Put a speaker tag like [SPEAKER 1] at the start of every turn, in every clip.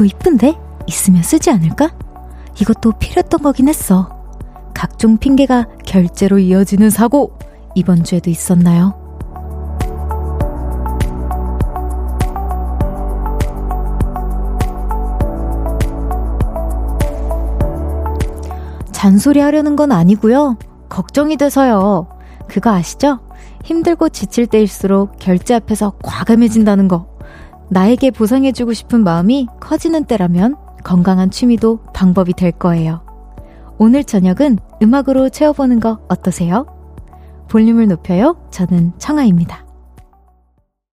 [SPEAKER 1] 이거 이쁜데? 있으면 쓰지 않을까? 이것도 필요했던 거긴 했어. 각종 핑계가 결제로 이어지는 사고, 이번 주에도 있었나요? 잔소리 하려는 건 아니고요. 걱정이 돼서요. 그거 아시죠? 힘들고 지칠 때일수록 결제 앞에서 과감해진다는 거. 나에게 보상해주고 싶은 마음이 커지는 때라면 건강한 취미도 방법이 될 거예요. 오늘 저녁은 음악으로 채워보는 거 어떠세요? 볼륨을 높여요. 저는 청아입니다.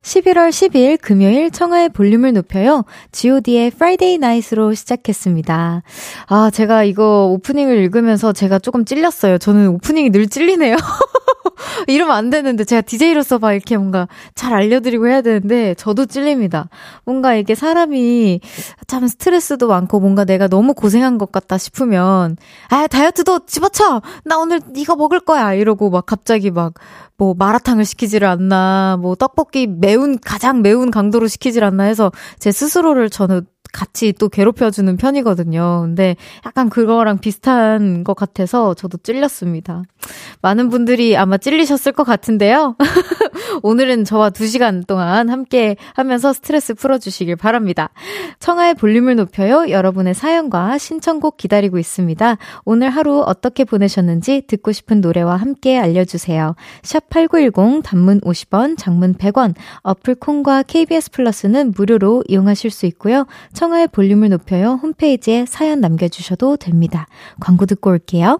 [SPEAKER 1] 11월 10일 금요일 청하의 볼륨을 높여요. god의 Friday Night으로 시작했습니다. 아, 제가 이거 오프닝을 읽으면서 제가 조금 찔렸어요. 저는 오프닝이 늘 찔리네요. 이러면 안 되는데 제가 DJ로서 막 이렇게 뭔가 잘 알려드리고 해야 되는데 저도 찔립니다. 뭔가 이게 사람이 참 스트레스도 많고 뭔가 내가 너무 고생한 것 같다 싶으면 아 다이어트도 집어쳐 나 오늘 이거 먹을 거야 이러고 막 갑자기 막 뭐 마라탕을 시키지를 않나 뭐 떡볶이 매운 가장 매운 강도로 시키질 않나 해서 제 스스로를 저는 같이 또 괴롭혀주는 편이거든요. 근데 약간 그거랑 비슷한 것 같아서 저도 찔렸습니다. 많은 분들이 아마 찔리셨을 것 같은데요. 오늘은 저와 두 시간 동안 함께 하면서 스트레스 풀어주시길 바랍니다. 청하의 볼륨을 높여요. 여러분의 사연과 신청곡 기다리고 있습니다. 오늘 하루 어떻게 보내셨는지 듣고 싶은 노래와 함께 알려주세요. 샵8910 단문 50원, 장문 100원, 어플 콩과 KBS 플러스는 무료로 이용하실 수 있고요. 청하의 볼륨을 높여요. 홈페이지에 사연 남겨주셔도 됩니다. 광고 듣고 올게요.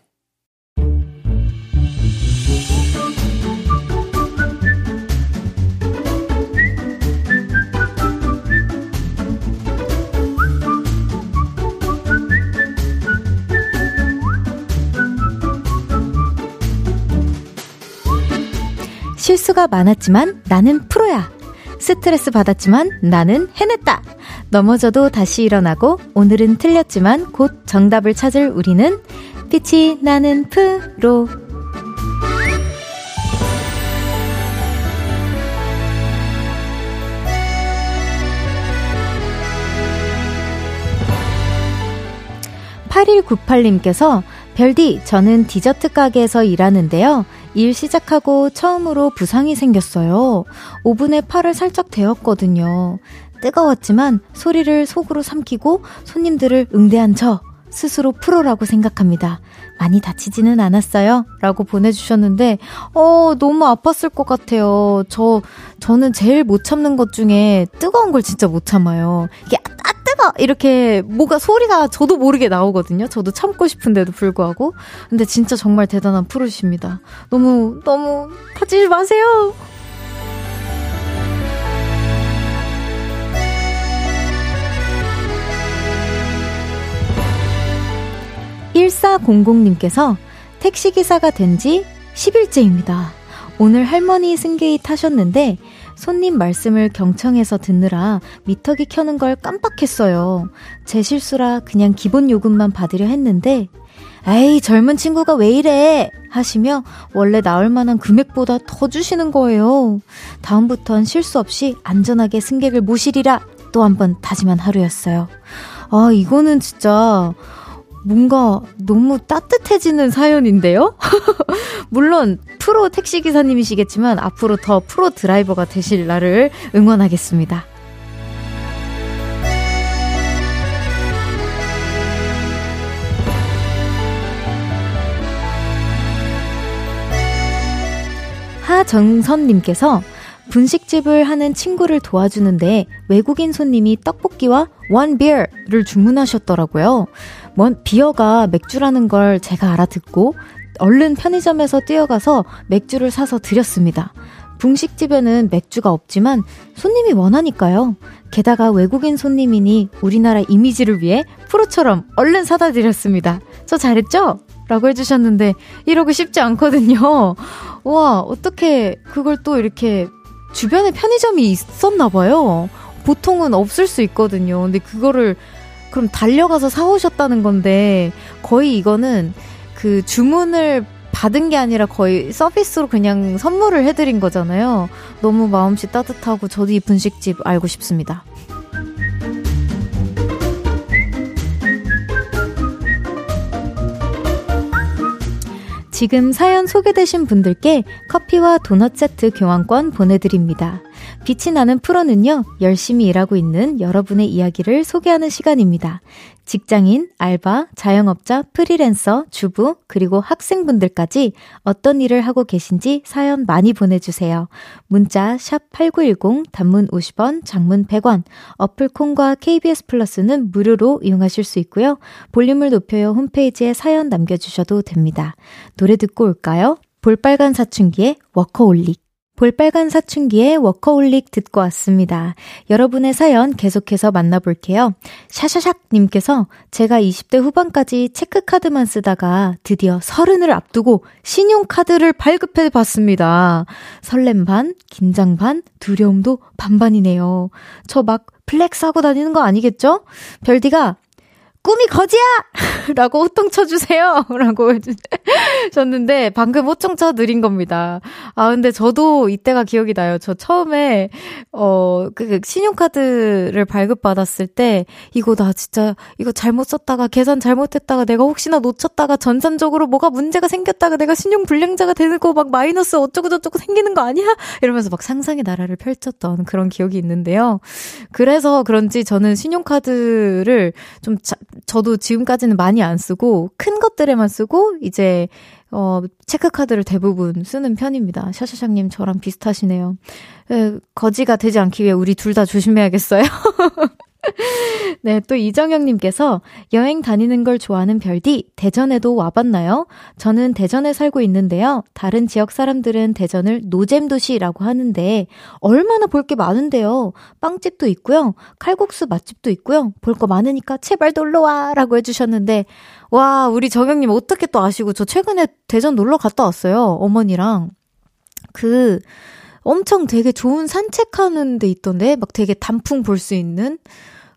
[SPEAKER 1] 실수가 많았지만 나는 프로야. 스트레스 받았지만 나는 해냈다. 넘어져도 다시 일어나고 오늘은 틀렸지만 곧 정답을 찾을 우리는 빛이 나는 프로. (8198님께서) 별디 저는 디저트 가게에서 일하는데요 일 시작하고 처음으로 부상이 생겼어요. 오븐에 팔을 살짝 데웠거든요. 뜨거웠지만 소리를 속으로 삼키고 손님들을 응대한 저 스스로 프로라고 생각합니다. 많이 다치지는 않았어요. 라고 보내주셨는데, 어, 너무 아팠을 것 같아요. 저, 저는 제일 못 참는 것 중에 뜨거운 걸 진짜 못 참아요. 이게 아, 뜨거! 이렇게 뭐가 소리가 저도 모르게 나오거든요. 저도 참고 싶은데도 불구하고. 근데 진짜 정말 대단한 프로십니다. 너무, 너무 다치지 마세요! 1400님께서 택시기사가 된 지 10일째입니다. 오늘 할머니 승객이 타셨는데 손님 말씀을 경청해서 듣느라 미터기 켜는 걸 깜빡했어요. 제 실수라 그냥 기본 요금만 받으려 했는데 에이 젊은 친구가 왜 이래 하시며 원래 나올 만한 금액보다 더 주시는 거예요. 다음부턴 실수 없이 안전하게 승객을 모시리라 또 한 번 다짐한 하루였어요. 아 이거는 진짜 뭔가 너무 따뜻해지는 사연인데요? 물론 프로 택시기사님이시겠지만 앞으로 더 프로 드라이버가 되실 날을 응원하겠습니다. 하정선님께서 분식집을 하는 친구를 도와주는데 외국인 손님이 떡볶이와 one beer를 주문하셨더라고요. 뭔 비어가 맥주라는 걸 제가 알아듣고 얼른 편의점에서 뛰어가서 맥주를 사서 드렸습니다. 분식집에는 맥주가 없지만 손님이 원하니까요. 게다가 외국인 손님이니 우리나라 이미지를 위해 프로처럼 얼른 사다 드렸습니다. 저 잘했죠? 라고 해주셨는데 이러고 싶지 않거든요. 와, 어떻게 그걸 또 이렇게 주변에 편의점이 있었나 봐요. 보통은 없을 수 있거든요. 근데 그거를 그럼 달려가서 사오셨다는 건데 거의 이거는 그 주문을 받은 게 아니라 거의 서비스로 그냥 선물을 해드린 거잖아요. 너무 마음씨 따뜻하고 저도 이 분식집 알고 싶습니다. 지금 사연 소개되신 분들께 커피와 도넛 세트 교환권 보내드립니다. 빛이 나는 프로는요, 열심히 일하고 있는 여러분의 이야기를 소개하는 시간입니다. 직장인, 알바, 자영업자, 프리랜서, 주부, 그리고 학생분들까지 어떤 일을 하고 계신지 사연 많이 보내주세요. 문자, 샵8910, 단문 50원, 장문 100원, 어플 콩과 KBS 플러스는 무료로 이용하실 수 있고요. 볼륨을 높여요 홈페이지에 사연 남겨주셔도 됩니다. 노래 듣고 올까요? 볼빨간 사춘기의 워커홀릭. 볼빨간 사춘기의 워커홀릭 듣고 왔습니다. 여러분의 사연 계속해서 만나볼게요. 샤샤샥님께서 제가 20대 후반까지 체크카드만 쓰다가 드디어 서른을 앞두고 신용카드를 발급해 봤습니다. 설렘 반, 긴장 반, 두려움도 반반이네요. 저 막 flex 하고 다니는 거 아니겠죠? 별디가 꿈이 거지야! 라고 호통 쳐주세요! 라고 해주셨는데, 방금 호통 쳐 드린 겁니다. 아, 근데 저도 이때가 기억이 나요. 저 처음에, 어, 그, 그 신용카드를 발급받았을 때, 이거 나 진짜, 이거 잘못 썼다가, 계산 잘못했다가, 내가 혹시나 놓쳤다가, 전산적으로 뭐가 문제가 생겼다가, 내가 신용 불량자가 되는 거막 마이너스 어쩌고저쩌고 생기는 거 아니야? 이러면서 막 상상의 나라를 펼쳤던 그런 기억이 있는데요. 그래서 그런지 저는 신용카드를 좀 자, 저도 지금까지는 많이 안 쓰고 큰 것들에만 쓰고 이제 어 체크카드를 대부분 쓰는 편입니다. 샤샤샤님 저랑 비슷하시네요. 에, 거지가 되지 않기 위해 우리 둘 다 조심해야겠어요. 네, 또 이정영님께서 여행 다니는 걸 좋아하는 별디, 대전에도 와봤나요? 저는 대전에 살고 있는데요. 다른 지역 사람들은 대전을 노잼도시라고 하는데, 얼마나 볼 게 많은데요. 빵집도 있고요. 칼국수 맛집도 있고요. 볼 거 많으니까 제발 놀러와! 라고 해주셨는데, 와, 우리 정영님 어떻게 또 아시고, 저 최근에 대전 놀러 갔다 왔어요. 어머니랑. 그, 엄청 되게 좋은 산책하는 데 있던데, 막 되게 단풍 볼 수 있는?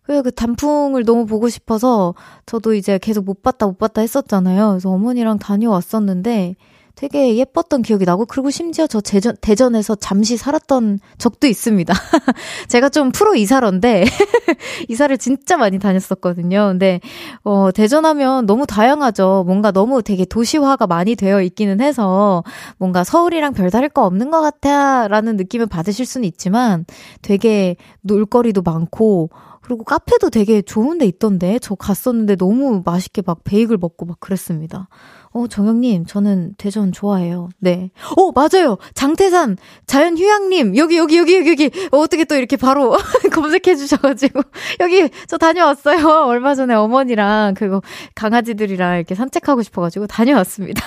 [SPEAKER 1] 그 단풍을 너무 보고 싶어서 저도 이제 계속 못 봤다 못 봤다 했었잖아요. 그래서 어머니랑 다녀왔었는데 되게 예뻤던 기억이 나고 그리고 심지어 저 대전, 대전에서 잠시 살았던 적도 있습니다. 제가 좀 프로 이사런데 이사를 진짜 많이 다녔었거든요. 근데 어 대전하면 너무 다양하죠. 뭔가 너무 되게 도시화가 많이 되어 있기는 해서 뭔가 서울이랑 별다를 거 없는 것 같아라는 느낌을 받으실 수는 있지만 되게 놀거리도 많고 그리고 카페도 되게 좋은 데 있던데 저 갔었는데 너무 맛있게 막 베이글 먹고 막 그랬습니다. 어, 정영님, 저는 대전 좋아해요. 네. 어, 맞아요! 장태산, 자연휴양님, 여기, 여기, 여기, 여기, 여기. 어, 어떻게 또 이렇게 바로 검색해 주셔가지고. 여기, 저 다녀왔어요. 얼마 전에 어머니랑, 그리고 강아지들이랑 이렇게 산책하고 싶어가지고 다녀왔습니다.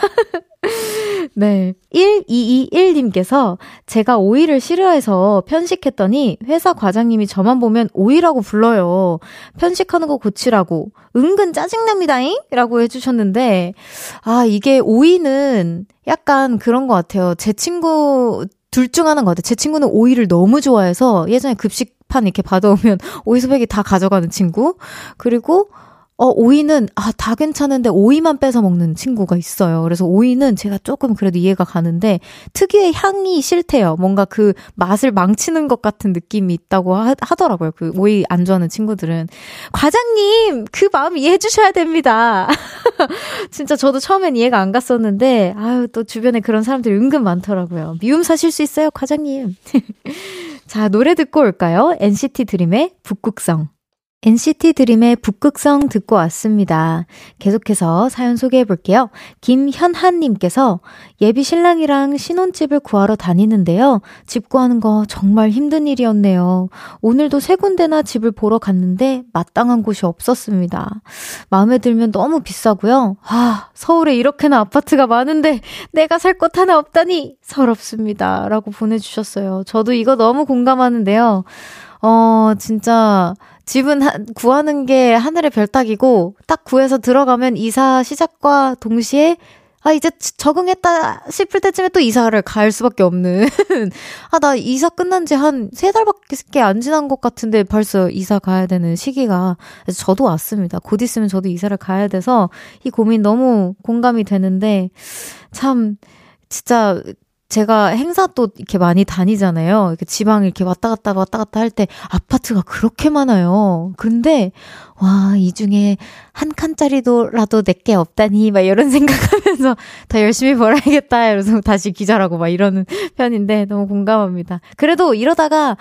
[SPEAKER 1] 네. 1221님께서 제가 오이를 싫어해서 편식했더니 회사 과장님이 저만 보면 오이라고 불러요. 편식하는 거 고치라고. 은근 짜증납니다잉? 라고 해주셨는데, 아, 이게 오이는 약간 그런 것 같아요. 제 친구, 둘 중 하나인 것 같아요. 제 친구는 오이를 너무 좋아해서 예전에 급식 판 이렇게 받아오면 오이 수백이 다 가져가는 친구. 그리고 어, 오이는, 아, 다 괜찮은데 오이만 뺏어 먹는 친구가 있어요. 그래서 오이는 제가 조금 그래도 이해가 가는데, 특유의 향이 싫대요. 뭔가 그 맛을 망치는 것 같은 느낌이 있다고 하, 하더라고요. 그 오이 안 좋아하는 친구들은. 과장님! 그 마음 이해해 주셔야 됩니다. 진짜 저도 처음엔 이해가 안 갔었는데, 아유, 또 주변에 그런 사람들이 은근 많더라고요. 미움 사실 수 있어요, 과장님. 자, 노래 듣고 올까요? NCT 드림의 북극성. NCT 드림의 북극성 듣고 왔습니다. 계속해서 사연 소개해 볼게요. 김현한님께서 예비 신랑이랑 신혼집을 구하러 다니는데요. 집 구하는 거 정말 힘든 일이었네요. 오늘도 세 군데나 집을 보러 갔는데 마땅한 곳이 없었습니다. 마음에 들면 너무 비싸고요. 아, 서울에 이렇게나 아파트가 많은데 내가 살 곳 하나 없다니 서럽습니다. 라고 보내주셨어요. 저도 이거 너무 공감하는데요. 어, 진짜 집은 하, 구하는 게 하늘의 별따기고 딱 구해서 들어가면 이사 시작과 동시에 아, 이제 적응했다 싶을 때쯤에 또 이사를 갈 수밖에 없는. 아, 나 이사 끝난 지 한 세 달밖에 안 지난 것 같은데 벌써 이사 가야 되는 시기가. 저도 왔습니다. 곧 있으면 저도 이사를 가야 돼서 이 고민 너무 공감이 되는데 참, 진짜 제가 행사 또 이렇게 많이 다니잖아요. 이렇게 지방 이렇게 왔다 갔다 왔다 갔다 할 때 아파트가 그렇게 많아요. 근데 와, 이 중에 한 칸짜리도라도 내게 없다니, 막 이런 생각하면서 더 열심히 벌어야겠다, 이러면서 다시 기절하고 막 이러는 편인데 너무 공감합니다. 그래도 이러다가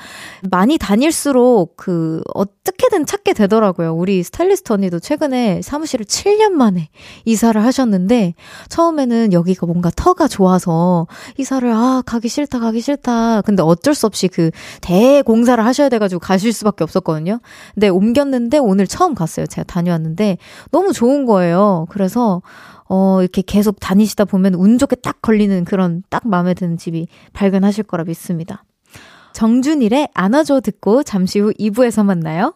[SPEAKER 1] 많이 다닐수록 그, 어떻게든 찾게 되더라고요. 우리 스타일리스트 언니도 최근에 사무실을 7년 만에 이사를 하셨는데, 처음에는 여기가 뭔가 터가 좋아서 이사를, 아, 가기 싫다, 가기 싫다. 근데 어쩔 수 없이 그 대공사를 하셔야 돼가지고 가실 수밖에 없었거든요. 근데 옮겼는데 오늘 처음 처음 갔어요. 제가 다녀왔는데 너무 좋은 거예요. 그래서 어, 이렇게 계속 다니시다 보면 운 좋게 딱 걸리는 그런 딱 마음에 드는 집이 발견하실 거라 믿습니다. 정준일의 안아줘 듣고 잠시 후 2부에서 만나요.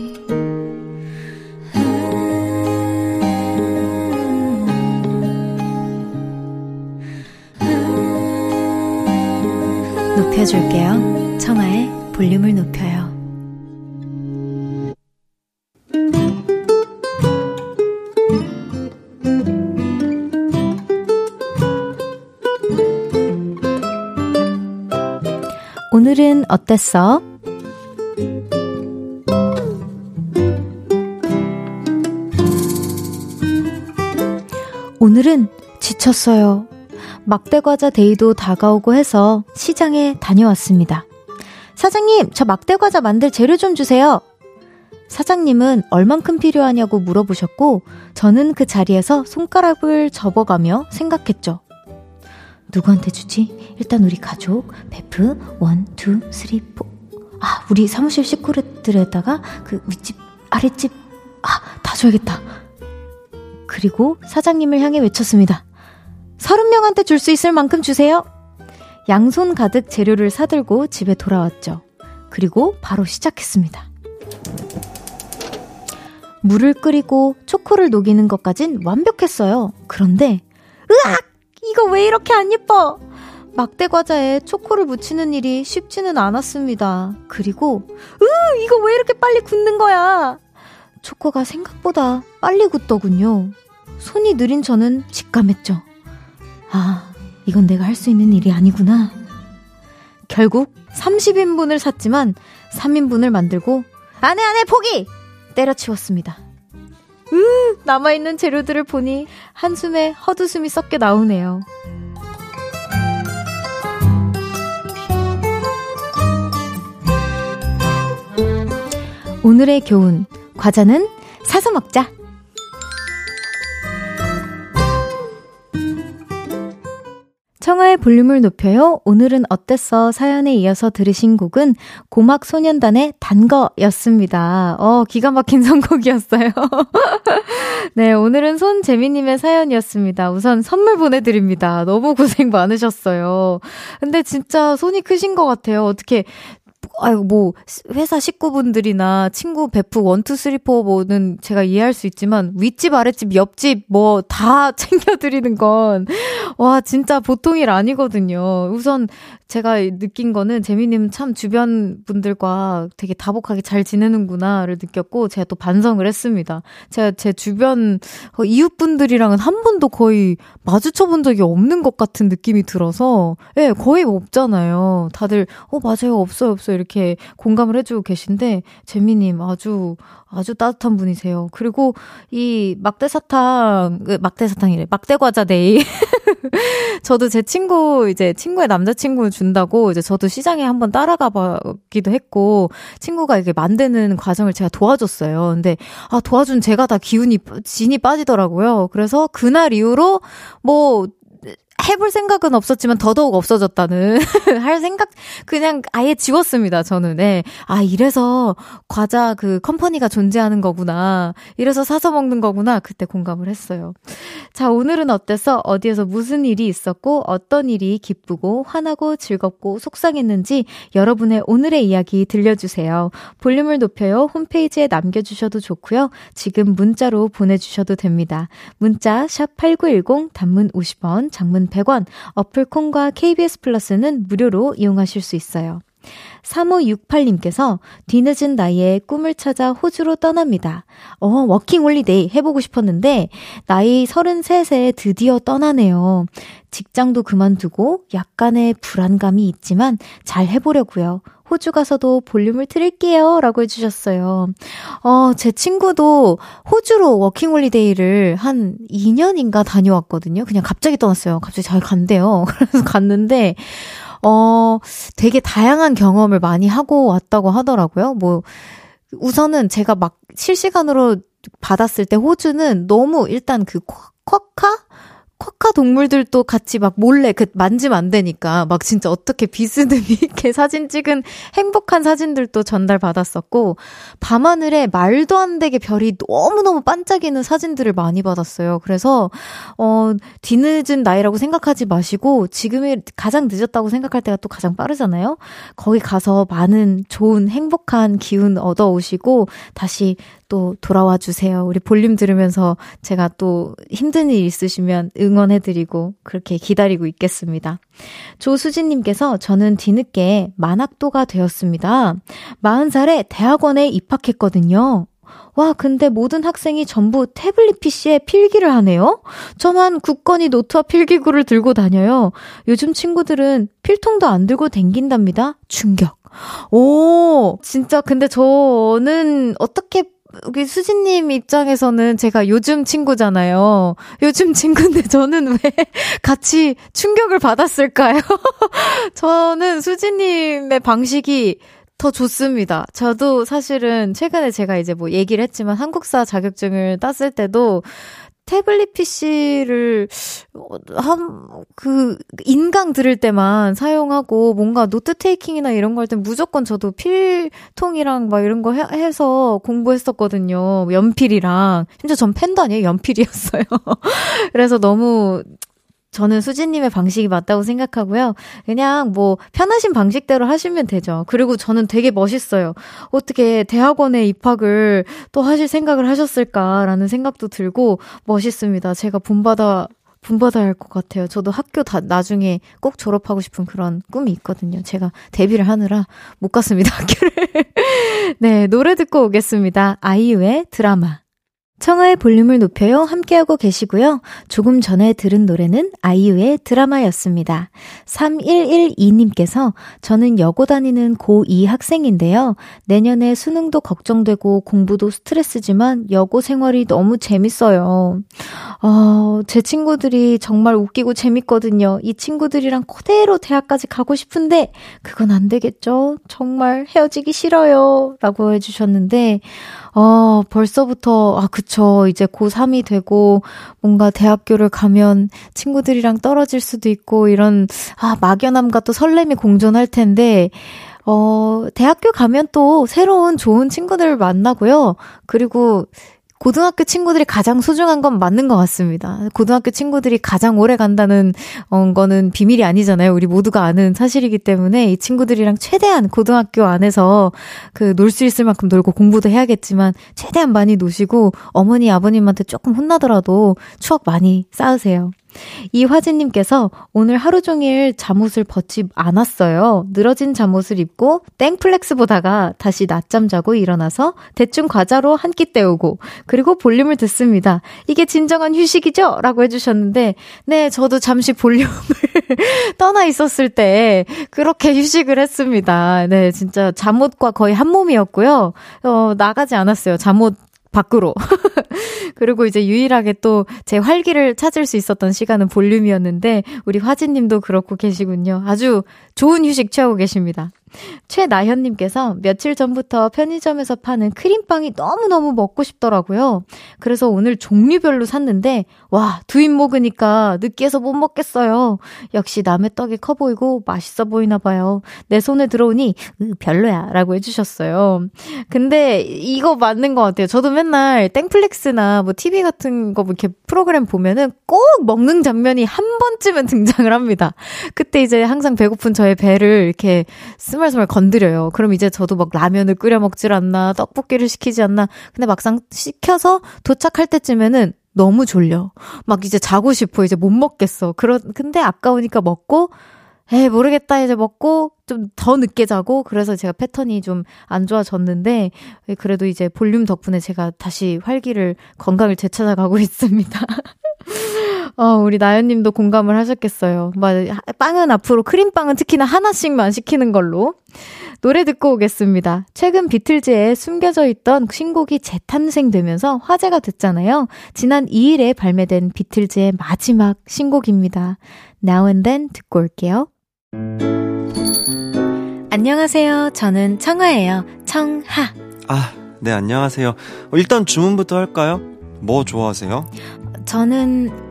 [SPEAKER 1] 높여줄게요. 청하의 볼륨을 높여요. 오늘은 어땠어? 오늘은 지쳤어요. 막대과자 day도 다가오고 해서 시장에 다녀왔습니다. 사장님, 저 막대과자 만들 재료 좀 주세요. 사장님은 얼만큼 필요하냐고 물어보셨고, 저는 그 자리에서 손가락을 접어가며 생각했죠. 누구한테 주지? 일단 우리 가족, 베프, one, two, three, four. 아, 우리 사무실 식구들에다가 그 윗집, 아랫집, 아, 다 줘야겠다. 그리고 사장님을 향해 외쳤습니다. 서른 명한테 줄 수 있을 만큼 주세요. 양손 가득 재료를 사들고 집에 돌아왔죠. 그리고 바로 시작했습니다. 물을 끓이고 초코를 녹이는 것까진 완벽했어요. 그런데, 으악! 이거 왜 이렇게 안 예뻐? 막대 과자에 초코를 묻히는 일이 쉽지는 않았습니다. 그리고, 으! 이거 왜 이렇게 빨리 굳는 거야? 초코가 생각보다 빨리 굳더군요. 손이 느린 저는 직감했죠. 아, 이건 내가 할 수 있는 일이 아니구나. 결국 30인분을 샀지만 3인분을 만들고 안해 안해 포기! 때려치웠습니다. 으, 남아있는 재료들을 보니 한숨에 헛웃음이 섞여 나오네요. 오늘의 교훈. 과자는 사서 먹자. 청하의 볼륨을 높여요. 오늘은 어땠어? 사연에 이어서 들으신 곡은 고막 소년단의 단거였습니다. 어, 기가 막힌 선곡이었어요. 네, 오늘은 손재미님의 사연이었습니다. 우선 선물 보내드립니다. 너무 고생 많으셨어요. 근데 진짜 손이 크신 것 같아요. 어떻게 아유, 뭐, 회사 식구분들이나 친구 베프 one two three four 뭐는 제가 이해할 수 있지만, 윗집, 아랫집, 옆집 뭐 다 챙겨 드리는 건, 와, 진짜 보통 일 아니거든요. 우선 제가 느낀 거는 재미님 참 주변 분들과 되게 다복하게 잘 지내는구나를 느꼈고, 제가 또 반성을 했습니다. 제가 제 주변 어, 이웃 분들이랑은 한 번도 거의 마주쳐 본 적이 없는 것 같은 느낌이 들어서, 예, 네, 거의 없잖아요. 다들, 어, 맞아요. 없어요, 없어요. 이렇게 공감을 해주고 계신데, 재미님 아주, 아주 따뜻한 분이세요. 그리고 이 막대 사탕, 그 막대 사탕이래. 막대 과자 day. 저도 제 친구, 이제 친구의 남자친구 준다고 이제 저도 시장에 한번 따라가 보기도 했고, 친구가 이렇게 만드는 과정을 제가 도와줬어요. 근데, 아, 도와준 제가 다 기운이, 진이 빠지더라고요. 그래서 그날 이후로 뭐, 해볼 생각은 없었지만 더더욱 없어졌다는 할 생각 그냥 아예 지웠습니다. 저는 네. 아 이래서 과자 그 company가 존재하는 거구나. 이래서 사서 먹는 거구나. 그때 공감을 했어요. 자 오늘은 어땠어? 어디에서 무슨 일이 있었고 어떤 일이 기쁘고 화나고 즐겁고 속상했는지 여러분의 오늘의 이야기 들려주세요. 볼륨을 높여요. 홈페이지에 남겨주셔도 좋고요. 지금 문자로 보내주셔도 됩니다. 문자 샵 #8910 단문 50원, 장문 100 원, 어플 콩과 KBS 플러스는 무료로 이용하실 수 있어요. 3568님께서 뒤늦은 나이에 꿈을 찾아 호주로 떠납니다. 어, 워킹 홀리데이 해보고 싶었는데, 나이 33세 드디어 떠나네요. 직장도 그만두고 약간의 불안감이 있지만 잘 해보려고요. 호주 가서도 볼륨을 틀을게요. 라고 해주셨어요. 어, 제 친구도 호주로 워킹홀리데이를 한 2년인가 다녀왔거든요. 그냥 갑자기 떠났어요. 갑자기 잘 간대요. 그래서 갔는데, 어, 되게 다양한 경험을 많이 하고 왔다고 하더라고요. 뭐, 우선은 제가 막 실시간으로 받았을 때 호주는 너무 일단 그 쿼카? 쿼카 동물들도 같이 막 몰래 그 만지면 안 되니까 막 진짜 어떻게 비스듬히 이렇게 사진 찍은 행복한 사진들도 전달받았었고 밤하늘에 말도 안 되게 별이 너무너무 반짝이는 사진들을 많이 받았어요. 그래서 어 뒤늦은 나이라고 생각하지 마시고 지금이 가장 늦었다고 생각할 때가 또 가장 빠르잖아요. 거기 가서 많은 좋은 행복한 기운 얻어 오시고 다시 또 돌아와 주세요. 우리 볼륨 들으면서 제가 또 힘든 일 있으시면 응원해드리고 그렇게 기다리고 있겠습니다. 조수진님께서 저는 뒤늦게 만학도가 되었습니다. 40살에 대학원에 입학했거든요. 와, 근데 모든 학생이 전부 태블릿 PC에 필기를 하네요? 저만 굳건히 노트와 필기구를 들고 다녀요. 요즘 친구들은 필통도 안 들고 댕긴답니다. 충격. 오, 진짜 근데 저는 어떻게 우리 수진님 입장에서는 제가 요즘 친구잖아요. 요즘 친구인데 저는 왜 같이 충격을 받았을까요? 저는 수진님의 방식이 더 좋습니다. 저도 사실은 최근에 제가 이제 뭐 얘기를 했지만 한국사 자격증을 땄을 때도 태블릿 PC를 한그 인강 들을 때만 사용하고 뭔가 note taking이나 이런 거 할 땐 무조건 저도 필통이랑 막 이런 거 해, 해서 공부했었거든요. 연필이랑 심지어 전 펜도 아니에요. 연필이었어요. 그래서 너무 저는 수진님의 방식이 맞다고 생각하고요. 그냥 뭐 편하신 방식대로 하시면 되죠. 그리고 저는 되게 멋있어요. 어떻게 대학원에 입학을 또 하실 생각을 하셨을까라는 생각도 들고 멋있습니다. 제가 본받아 본받아야 할 것 같아요. 저도 학교 다 나중에 꼭 졸업하고 싶은 그런 꿈이 있거든요. 제가 데뷔를 하느라 못 갔습니다, 학교를. 네, 노래 듣고 오겠습니다. 아이유의 드라마. 청하의 볼륨을 높여요. 함께하고 계시고요. 조금 전에 들은 노래는 아이유의 드라마였습니다. 3112님께서 저는 여고 다니는 고2 학생인데요. 내년에 수능도 걱정되고 공부도 스트레스지만 여고 생활이 너무 재밌어요. 어, 제 친구들이 정말 웃기고 재밌거든요. 이 친구들이랑 그대로 대학까지 가고 싶은데 그건 안 되겠죠? 정말 헤어지기 싫어요. 라고 해주셨는데 어, 벌써부터, 아, 그쵸. 이제 고3이 되고, 뭔가 대학교를 가면 친구들이랑 떨어질 수도 있고, 이런, 아, 막연함과 또 설렘이 공존할 텐데, 어, 대학교 가면 또 새로운 좋은 친구들 만나고요. 그리고 고등학교 친구들이 가장 소중한 건 맞는 것 같습니다. 고등학교 친구들이 가장 오래 간다는 어, 거는 비밀이 아니잖아요. 우리 모두가 아는 사실이기 때문에 이 친구들이랑 최대한 고등학교 안에서 그 놀 수 있을 만큼 놀고 공부도 해야겠지만 최대한 많이 노시고 어머니 아버님한테 조금 혼나더라도 추억 많이 쌓으세요. 이화진님께서 오늘 하루 종일 잠옷을 벗지 않았어요. 늘어진 잠옷을 입고 땡플렉스 보다가 다시 낮잠 자고 일어나서 대충 과자로 한 끼 때우고 그리고 볼륨을 듣습니다. 이게 진정한 휴식이죠? 라고 해주셨는데 네 저도 잠시 볼륨을 떠나 있었을 때 그렇게 휴식을 했습니다. 네 진짜 잠옷과 거의 한 몸이었고요. 어, 나가지 않았어요. 잠옷 밖으로. 그리고 이제 유일하게 또 제 활기를 찾을 수 있었던 시간은 볼륨이었는데, 우리 화진님도 그렇고 계시군요. 아주 좋은 휴식 취하고 계십니다. 최나현님께서 며칠 전부터 편의점에서 파는 크림빵이 너무너무 먹고 싶더라고요. 그래서 오늘 종류별로 샀는데, 와, 두 입 먹으니까 느끼해서 못 먹겠어요. 역시 남의 떡이 커 보이고 맛있어 보이나 봐요. 내 손에 들어오니, 으, 별로야. 라고 해주셨어요. 근데 이거 맞는 것 같아요. 저도 맨날 땡플렉스나 뭐 TV 같은 거뭐 이렇게 프로그램 보면은 꼭 먹는 장면이 한 번쯤은 등장을 합니다. 그때 이제 항상 배고픈 저의 배를 이렇게 스멀스멀 건드려요. 그럼 이제 저도 막 라면을 끓여 먹질 않나, 떡볶이를 시키지 않나. 근데 막상 시켜서 도착할 때쯤에는 너무 졸려. 막 이제 자고 싶어. 이제 못 먹겠어. 그런, 근데 아까우니까 먹고, 에 모르겠다. 이제 먹고 좀 더 늦게 자고 그래서 제가 패턴이 좀 안 좋아졌는데 그래도 이제 볼륨 덕분에 제가 다시 활기를 건강을 되찾아가고 있습니다. 어, 우리 나연님도 공감을 하셨겠어요. 막 빵은 앞으로 크림빵은 특히나 하나씩만 시키는 걸로. 노래 듣고 오겠습니다. 최근 비틀즈에 숨겨져 있던 신곡이 재탄생되면서 화제가 됐잖아요. 지난 2일에 발매된 비틀즈의 마지막 신곡입니다. Now and Then 듣고 올게요. 안녕하세요. 저는 청아예요. 청하.
[SPEAKER 2] 아, 네, 안녕하세요. 어, 일단 주문부터 할까요? 뭐 좋아하세요?
[SPEAKER 1] 저는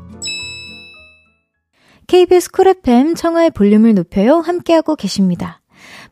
[SPEAKER 1] KBS 쿨 FM 청하의 볼륨을 높여요. 함께하고 계십니다.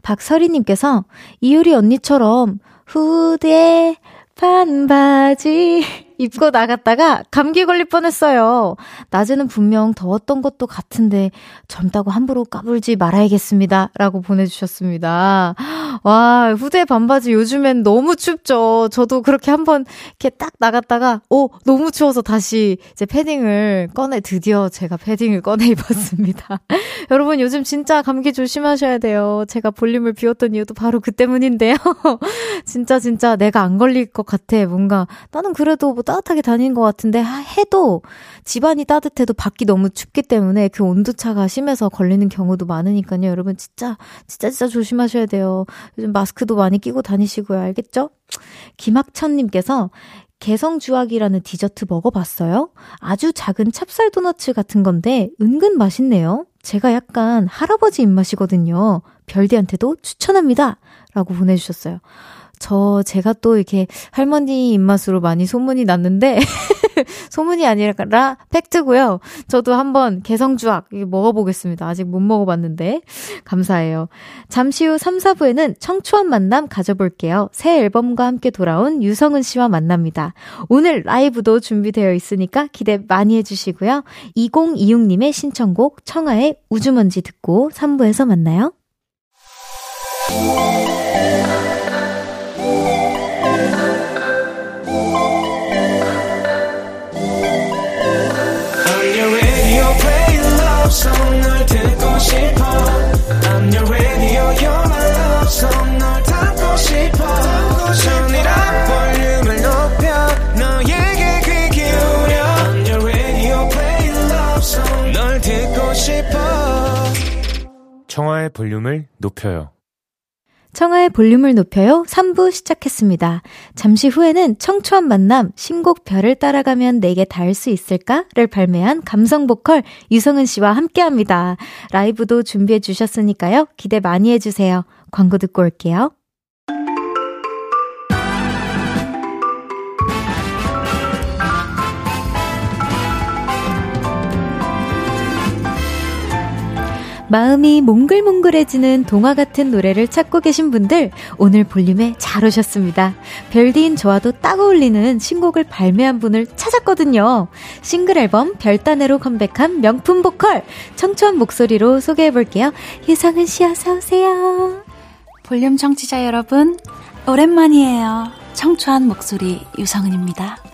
[SPEAKER 1] 박설희님께서 이효리 언니처럼 후드에 반바지 입고 나갔다가 감기 걸릴 뻔했어요. 낮에는 분명 더웠던 것도 같은데 젊다고 함부로 까불지 말아야겠습니다. 라고 보내주셨습니다. 와, 후대 반바지 요즘엔 너무 춥죠. 저도 그렇게 한번 이렇게 딱 나갔다가, 오, 너무 추워서 다시 이제 패딩을 꺼내, 드디어 제가 패딩을 꺼내 입었습니다. 여러분 요즘 진짜 감기 조심하셔야 돼요. 제가 볼륨을 비웠던 이유도 바로 그 때문인데요. 진짜 진짜 내가 안 걸릴 것 같아. 뭔가 나는 그래도 뭐 따뜻하게 다니는 것 같은데 해도 집안이 따뜻해도 밖이 너무 춥기 때문에 그 온도차가 심해서 걸리는 경우도 많으니까요. 여러분 진짜 진짜 진짜 조심하셔야 돼요. 요즘 마스크도 많이 끼고 다니시고요. 알겠죠? 김학천님께서 개성주악이라는 디저트 먹어봤어요? 아주 작은 찹쌀 도너츠 같은 건데 은근 맛있네요. 제가 약간 할아버지 입맛이거든요. 별디한테도 추천합니다. 라고 보내주셨어요. 저, 제가 또 이렇게 할머니 입맛으로 많이 소문이 났는데, 소문이 아니라 팩트고요. 저도 한번 개성주악 먹어보겠습니다. 아직 못 먹어봤는데. 감사해요. 잠시 후 3, 4부에는 청초한 만남 가져볼게요. 새 앨범과 함께 돌아온 유성은 씨와 만납니다. 오늘 라이브도 준비되어 있으니까 기대 많이 해주시고요. 2026님의 신청곡 청하의 우주먼지 듣고 3부에서 만나요.
[SPEAKER 3] 청하의 볼륨을 높여요
[SPEAKER 1] 청하의 볼륨을 높여요 3부 시작했습니다. 잠시 후에는 청초한 만남 신곡 별을 따라가면 내게 닿을 수 있을까를 발매한 감성 보컬 유성은 씨와 함께 합니다. 라이브도 준비해 주셨으니까요. 기대 많이 해주세요. 광고 듣고 올게요. 마음이 몽글몽글해지는 동화 같은 노래를 찾고 계신 분들 오늘 볼륨에 잘 오셨습니다. 별디인 저와도 딱 어울리는 신곡을 발매한 분을 찾았거든요. 싱글 앨범 별단으로 컴백한 명품 보컬 청초한 목소리로 소개해 볼게요. 유성은 씨 어서 오세요.
[SPEAKER 3] 볼륨 청취자 여러분 오랜만이에요. 청초한 목소리 유성은입니다.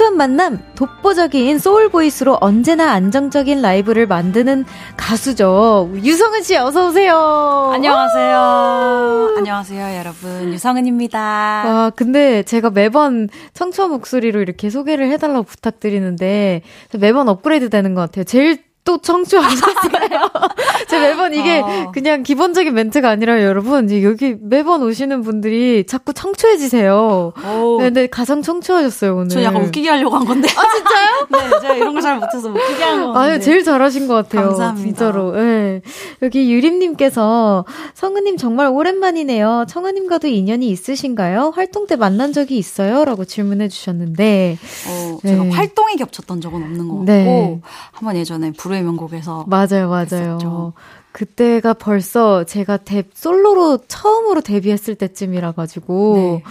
[SPEAKER 1] 청초한 만남, 독보적인 소울 보이스로 언제나 안정적인 라이브를 만드는 가수죠. 유성은 씨 어서 오세요.
[SPEAKER 3] 안녕하세요. 안녕하세요, 여러분. 유성은입니다.
[SPEAKER 1] 와, 근데 제가 매번 청초한 목소리로 이렇게 소개를 해달라고 부탁드리는데 매번 업그레이드 되는 것 같아요. 제일 또 청취하셨어요. 제가 매번 이게 어. 그냥 기본적인 멘트가 아니라 여러분, 이제 여기 매번 오시는 분들이 자꾸 청초해지세요. 네, 근데 가장 청초하셨어요, 오늘.
[SPEAKER 3] 저 약간 웃기게 하려고 한 건데.
[SPEAKER 1] 아, 진짜요?
[SPEAKER 3] 네, 제가 이런 거 잘 못해서 웃기게 한 거.
[SPEAKER 1] 아니, 제일 잘하신 것 같아요.
[SPEAKER 3] 감사합니다.
[SPEAKER 1] 진짜로. 네. 여기 유림님께서 성은님 정말 오랜만이네요. 청아님과도 인연이 있으신가요? 활동 때 만난 적이 있어요? 라고 질문해 주셨는데.
[SPEAKER 3] 어, 제가 네. 활동이 겹쳤던 적은 없는 것 같고, 네. 한번 예전에 불의 노래 명곡에서
[SPEAKER 1] 맞아요, 맞아요. 했었죠. 그때가 벌써 제가 데, 솔로로 처음으로 데뷔했을 때쯤이라 가지고 네.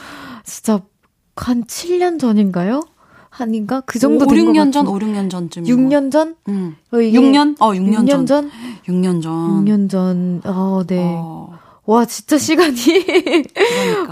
[SPEAKER 1] 진짜 한 7년 전인가요? 아닌가? 그 정도
[SPEAKER 3] 5, 6년 전, 5, 6년 전쯤.
[SPEAKER 1] 6년 전?
[SPEAKER 3] 음. 어, 6년? 어, 6년,
[SPEAKER 1] 6년 전. 전?
[SPEAKER 3] 6년 전.
[SPEAKER 1] 6년 전. 어, 네. 어. 와, 진짜 시간이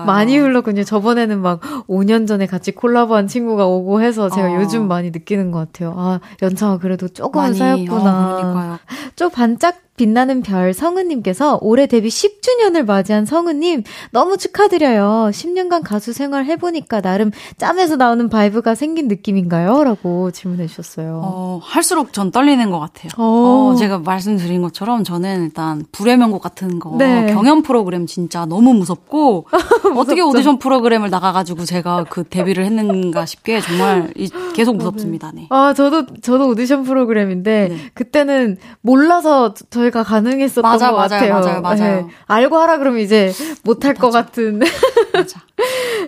[SPEAKER 1] 많이 흘렀군요. 저번에는 막 5년 전에 같이 콜라보한 친구가 오고 해서 제가 어. 요즘 많이 느끼는 것 같아요. 아, 연차가 그래도 조금 은 쌓였구나. 어, 좀 반짝 빛나는 별 성은님께서 올해 데뷔 10주년을 맞이한 성은님 너무 축하드려요. 10년간 가수 생활 해보니까 나름 짬에서 나오는 vibe가 생긴 느낌인가요? 라고 질문해 주셨어요.
[SPEAKER 3] 어, 할수록 전 떨리는 것 같아요. 어. 어, 제가 말씀드린 것처럼 저는 일단 불후의 명곡 같은 거 네. 경연 프로그램 진짜 너무 무섭고 어떻게 오디션 프로그램을 나가가지고 제가 그 데뷔를 했는가 싶게 정말 계속 무섭습니다. 네.
[SPEAKER 1] 아 저도 저도 오디션 프로그램인데 네. 그때는 몰라서 저희 저희가 가능했었던 맞아, 것
[SPEAKER 3] 맞아요,
[SPEAKER 1] 같아요.
[SPEAKER 3] 맞아요, 맞아요. 네.
[SPEAKER 1] 알고 하라 그러면 이제 못할 것 같은. 맞아.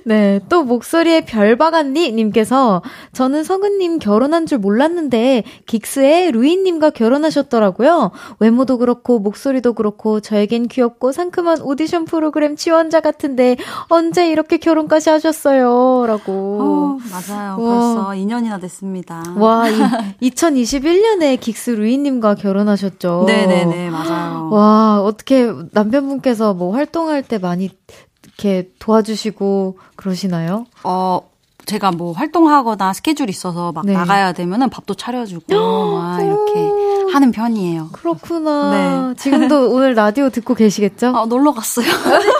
[SPEAKER 1] 네, 또 목소리에 별바간니 님께서 저는 성은님 결혼한 줄 몰랐는데 긱스의 루이님과 결혼하셨더라고요. 외모도 그렇고 목소리도 그렇고 저에겐 귀엽고 상큼한 오디션 프로그램 지원자 같은데 언제 이렇게 결혼까지 하셨어요? 라고.
[SPEAKER 3] 어, 맞아요. 와. 벌써 2년이나 됐습니다.
[SPEAKER 1] 와, 이, 2021년에 긱스 루이님과 결혼하셨죠.
[SPEAKER 3] 네네네, 맞아요.
[SPEAKER 1] 와, 어떻게 남편분께서 뭐 활동할 때 많이 이렇게 도와주시고 그러시나요?
[SPEAKER 3] 어, 제가 뭐 활동하거나 스케줄 있어서 막 네. 나가야 되면은 밥도 차려주고 막 이렇게 하는 편이에요.
[SPEAKER 1] 그렇구나. 네. 지금도 오늘 라디오 듣고 계시겠죠?
[SPEAKER 3] 아, 놀러 갔어요.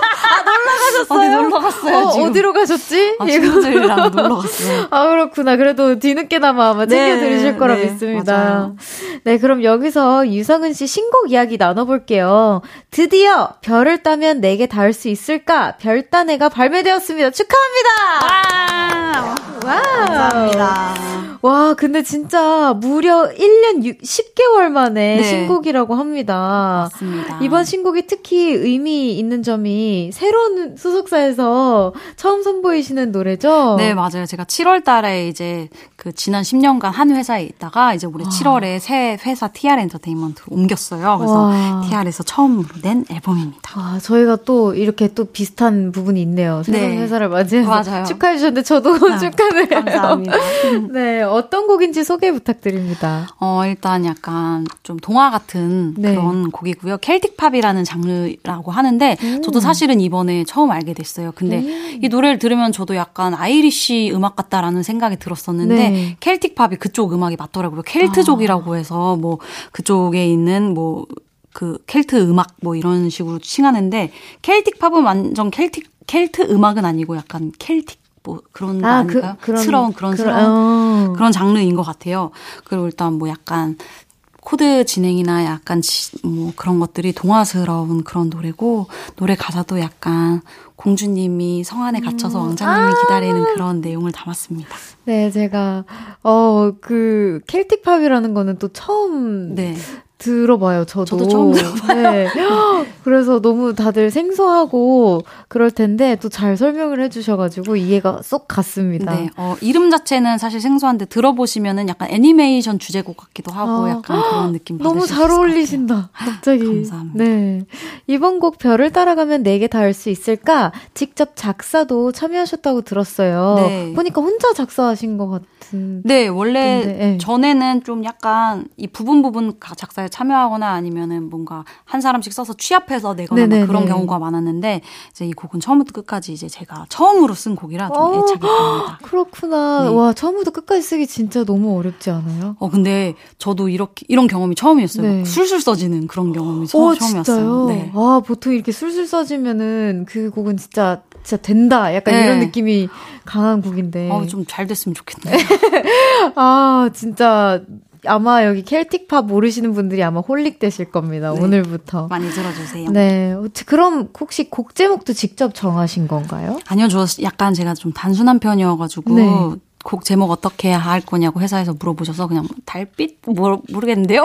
[SPEAKER 1] 가셨어요?
[SPEAKER 3] 어디 놀러 갔어요? 어,
[SPEAKER 1] 어디로 가셨지?
[SPEAKER 3] 아, 친구들이랑 놀러 갔어요.
[SPEAKER 1] 아, 그렇구나. 그래도 뒤늦게나마 아마 챙겨 네, 드리실 거라 네, 믿습니다. 맞아요. 네, 그럼 여기서 유성은 씨 신곡 이야기 나눠볼게요. 드디어 별을 따면 내게 닿을 수 있을까? 별따내가 발매되었습니다. 축하합니다!
[SPEAKER 3] 와! 와! 감사합니다.
[SPEAKER 1] 와, 근데 진짜 무려 1년 6, 10개월 만에 네. 신곡이라고 합니다.
[SPEAKER 3] 맞습니다.
[SPEAKER 1] 이번 신곡이 특히 의미 있는 점이 새로 운 소속사에서 처음 선보이시는 노래죠?
[SPEAKER 3] 네, 맞아요. 제가 7월 달에 이제 그 지난 10년간 한 회사에 있다가 이제 올해 와. 7월에 새 회사 TR 엔터테인먼트 옮겼어요. 그래서 와. TR에서 처음으로 낸 앨범입니다.
[SPEAKER 1] 아, 저희가 또 이렇게 또 비슷한 부분이 있네요. 새로운 네. 회사를 맞이해서. 축하해 주셨는데 저도 아, 축하드려요.
[SPEAKER 3] 감사합니다.
[SPEAKER 1] 네, 어떤 곡인지 소개 부탁드립니다.
[SPEAKER 3] 어, 일단 약간 좀 동화 같은 네. 그런 곡이고요. Celtic pop이라는 장르라고 하는데 음. 저도 사실은 이번 에 처음 알게 됐어요. 근데 음. 이 노래를 들으면 저도 약간 Irish 음악 같다라는 생각이 들었었는데 네. Celtic pop이 그쪽 음악이 맞더라고요. 켈트족이라고 아. 해서 뭐 그쪽에 있는 뭐그 켈트 음악 뭐 이런 식으로 칭하는데 Celtic pop은 완전 켈틱 켈트 음악은 아니고 약간 켈틱 뭐 그런 아, 그, 그런 스러운 그런 그런, 스러운 어. 그런 장르인 것 같아요. 그리고 일단 뭐 약간 코드 진행이나 약간 지, 뭐 그런 것들이 동화스러운 그런 노래고 노래 가사도 약간 공주님이 성 안에 갇혀서 음. 왕자님을 아~ 기다리는 그런 내용을 담았습니다.
[SPEAKER 1] 네, 제가 어 그 켈틱 팝이라는 거는 또 처음 네. 들어봐요, 저도.
[SPEAKER 3] 저도 처음 들어봐요. 네.
[SPEAKER 1] 그래서 너무 다들 생소하고 그럴 텐데 또 잘 설명을 해주셔가지고 이해가 쏙 갔습니다. 네.
[SPEAKER 3] 어, 이름 자체는 사실 생소한데 들어보시면은 약간 애니메이션 주제곡 같기도 하고 아, 약간 그런 느낌
[SPEAKER 1] 너무 잘 어울리신다. 갑자기.
[SPEAKER 3] 감사합니다.
[SPEAKER 1] 네. 이번 곡 별을 따라가면 4개 다알수 있을까? 직접 작사도 참여하셨다고 들었어요. 네. 보니까 혼자 작사하신 것 같은.
[SPEAKER 3] 네, 원래 네. 전에는 좀 약간 이 부분 부분 작사에 참여하거나 아니면은 뭔가 한 사람씩 써서 취합해서 내거나 뭐 그런 경우가 많았는데 이제 이 곡은 처음부터 끝까지 이제 제가 처음으로 쓴 곡이라 좀 어, 애착이 듭니다.
[SPEAKER 1] 그렇구나. 네. 와 처음부터 끝까지 쓰기 진짜 너무 어렵지 않아요?
[SPEAKER 3] 어 근데 저도 이렇게 이런 경험이 처음이었어요. 네. 술술 써지는 그런 경험이 처음, 어, 처음이었어요.
[SPEAKER 1] 네. 와 보통 이렇게 술술 써지면은 그 곡은 진짜 진짜 된다. 약간 네. 이런 느낌이 강한 곡인데.
[SPEAKER 3] 어, 좀 잘 됐으면 좋겠네요.
[SPEAKER 1] 아, 진짜 아마 여기 켈틱팝 모르시는 분들이 아마 홀릭 되실 겁니다. 네. 오늘부터.
[SPEAKER 3] 많이 들어주세요.
[SPEAKER 1] 네. 그럼 혹시 곡 제목도 직접 정하신 건가요?
[SPEAKER 3] 아니요. 저 약간 제가 좀 단순한 편이어가지고. 네. 곡 제목 어떻게 할 거냐고 회사에서 물어보셔서 그냥 달빛 뭐 모르겠는데요.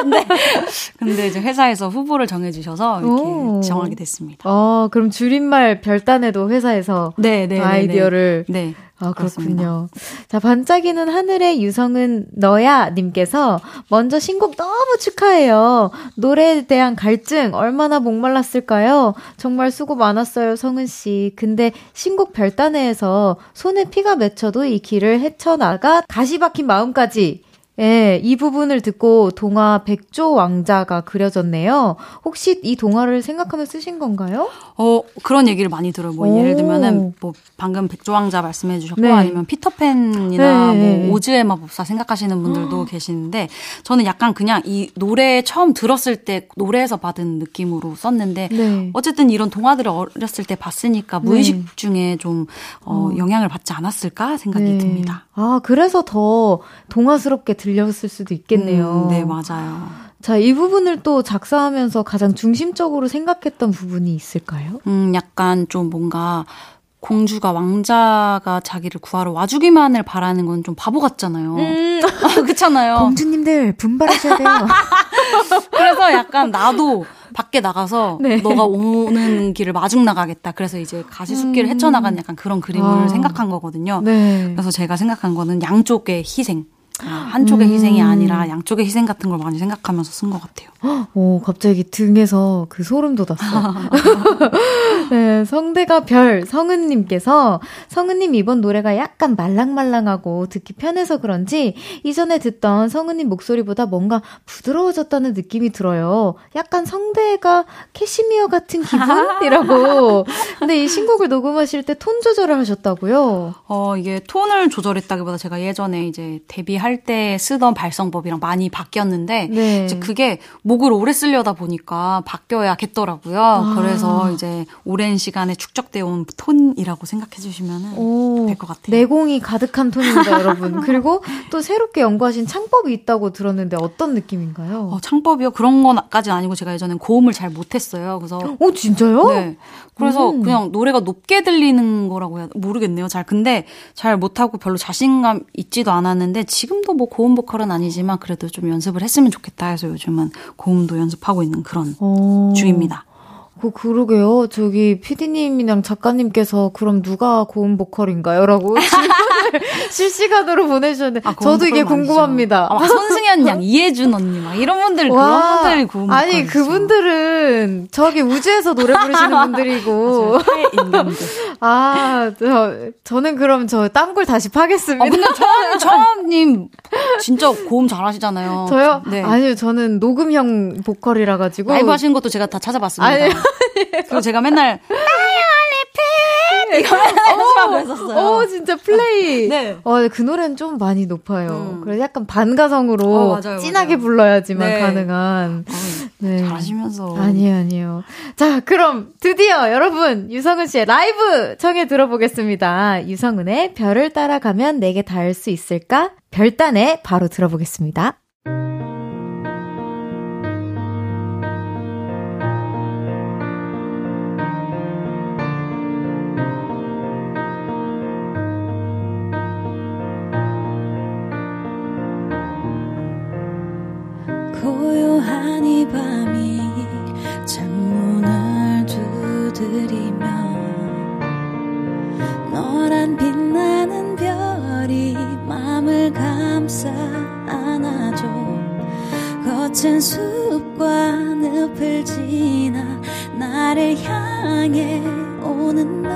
[SPEAKER 3] 근데 근데 이제 회사에서 후보를 정해주셔서 이렇게 오. 정하게 됐습니다.
[SPEAKER 1] 어 그럼 줄임말 별단에도 회사에서 네, 네, 네 아이디어를 네. 네. 아, 그렇군요. 자, 반짝이는 하늘의 유성은 너야 님께서 먼저 신곡 너무 축하해요. 노래에 대한 갈증 얼마나 목말랐을까요? 정말 수고 많았어요, 성은 씨. 근데 신곡 별단에서 손에 피가 맺혀도 이 길을 헤쳐나가 가시 박힌 마음까지 예, 이 부분을 듣고 동화 백조 왕자가 그려졌네요. 혹시 이 동화를 생각하며 쓰신 건가요?
[SPEAKER 3] 어, 그런 얘기를 많이 들어요. 뭐 오. 예를 들면은 뭐 방금 백조 왕자 말씀해 주셨고 네. 아니면 피터팬이나 네. 뭐 오즈의 마법사 생각하시는 분들도 계시는데 저는 약간 그냥 이 노래 처음 들었을 때 노래에서 받은 느낌으로 썼는데 네. 어쨌든 이런 동화들을 어렸을 때 봤으니까 무의식 네. 중에 좀 어, 어, 영향을 받지 않았을까 생각이 네. 듭니다.
[SPEAKER 1] 아, 그래서 더 동화스럽게 들 들렸을 수도 있겠네요.
[SPEAKER 3] 음, 네, 맞아요.
[SPEAKER 1] 자, 이 부분을 또 작사하면서 가장 중심적으로 생각했던 부분이 있을까요?
[SPEAKER 3] 음, 약간 좀 뭔가 공주가 왕자가 자기를 구하러 와주기만을 바라는 건 좀 바보 같잖아요. 음. 그렇잖아요.
[SPEAKER 1] 공주님들 분발하셔야 돼요.
[SPEAKER 3] 그래서 약간 나도 밖에 나가서 네. 너가 오는 길을 마중 나가겠다. 그래서 이제 가시숲길을 음. 헤쳐나가는 약간 그런 그림을 아. 생각한 거거든요. 네. 그래서 제가 생각한 거는 양쪽의 희생. 아, 한쪽의 음. 희생이 아니라 양쪽의 희생 같은 걸 많이 생각하면서 쓴 것 같아요.
[SPEAKER 1] 오, 갑자기 등에서 그 소름 돋았어. 네, 성대가 별, 성은님께서, 성은님 이번 노래가 약간 말랑말랑하고 듣기 편해서 그런지, 이전에 듣던 성은님 목소리보다 뭔가 부드러워졌다는 느낌이 들어요. 약간 성대가 캐시미어 같은 기분이라고. 근데 이 신곡을 녹음하실 때 톤 조절을 하셨다고요?
[SPEAKER 3] 어, 이게 톤을 조절했다기보다 제가 예전에 이제 데뷔할 때 쓰던 발성법이랑 많이 바뀌었는데, 네. 이제 그게 목을 오래 쓰려다 보니까 바뀌어야겠더라고요. 아. 그래서 이제 오랜 시간에 축적되어 온 톤이라고 생각해 주시면 될 것 같아요.
[SPEAKER 1] 내공이 가득한 톤입니다, 여러분. 그리고 또 새롭게 연구하신 창법이 있다고 들었는데 어떤 느낌인가요?
[SPEAKER 3] 어, 창법이요? 그런 건까지는 아니고 제가 예전엔 고음을 잘 못했어요. 그래서
[SPEAKER 1] 어 진짜요?
[SPEAKER 3] 네. 그래서 음. 그냥 노래가 높게 들리는 거라고 해야 모르겠네요. 잘 근데 잘 못하고 별로 자신감 있지도 않았는데 지금 도 뭐 고음 보컬은 아니지만 그래도 좀 연습을 했으면 좋겠다 해서 요즘은 고음도 연습하고 있는 그런 오. 중입니다.
[SPEAKER 1] 그, 그러게요. 저기, 피디님이랑 작가님께서, 그럼 누가 고음 보컬인가요? 라고 실시간으로 보내주셨는데, 아, 저도 이게 궁금합니다.
[SPEAKER 3] 아, 손승연 양, 이혜준 언니, 막 이런 분들, 와, 그런 분들이 고음
[SPEAKER 1] 아니, 그분들은 저기 우주에서 노래 부르시는 분들이고. 아, 저, 저는 그럼 저 땅굴 다시 파겠습니다. 아,
[SPEAKER 3] 근데 처음, 처음님, 진짜 고음 잘하시잖아요.
[SPEAKER 1] 저요? 네. 아니요, 저는 녹음형 보컬이라 가지고.
[SPEAKER 3] 라이브 하시는 것도 제가 다 찾아봤습니다. 아니요. 그리고 제가 맨날
[SPEAKER 1] 이거 맨날 했었어요.
[SPEAKER 3] 어, 진짜 플레이. 네. 어, 그 노래는 좀 많이 높아요. 음. 그래서 약간 반가성으로 어, 맞아요, 진하게 맞아요. 불러야지만 네. 가능한. 어,
[SPEAKER 1] 네. 잘하시면서.
[SPEAKER 3] 아니에요, 아니에요. 자, 그럼 드디어 여러분, 유성은 씨의 라이브 청해 들어보겠습니다. 유성은의 별을 따라가면 내게 닿을 수 있을까? 별단에 바로 들어보겠습니다. 밤이 창문을 두드리며 너란 빛나는 별이 맘을 감싸 안아줘. 거친 숲과 늪을 지나 나를 향해 오는 너.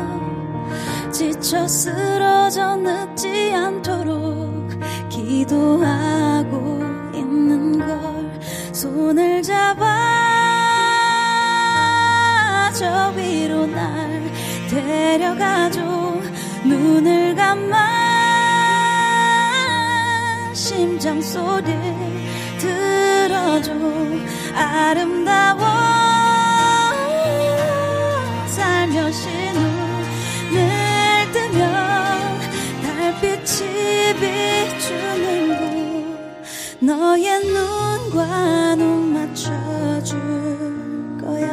[SPEAKER 3] 지쳐 쓰러져 늦지 않도록 기도하고 있는 걸 손을 잡아 저 위로 날 데려가줘. 눈을 감아 심장 소리 들어줘. 아름다워 살며시 눈을 뜨면 달빛이 비추는 곳 너의 눈과 눈 맞춰줄 거야.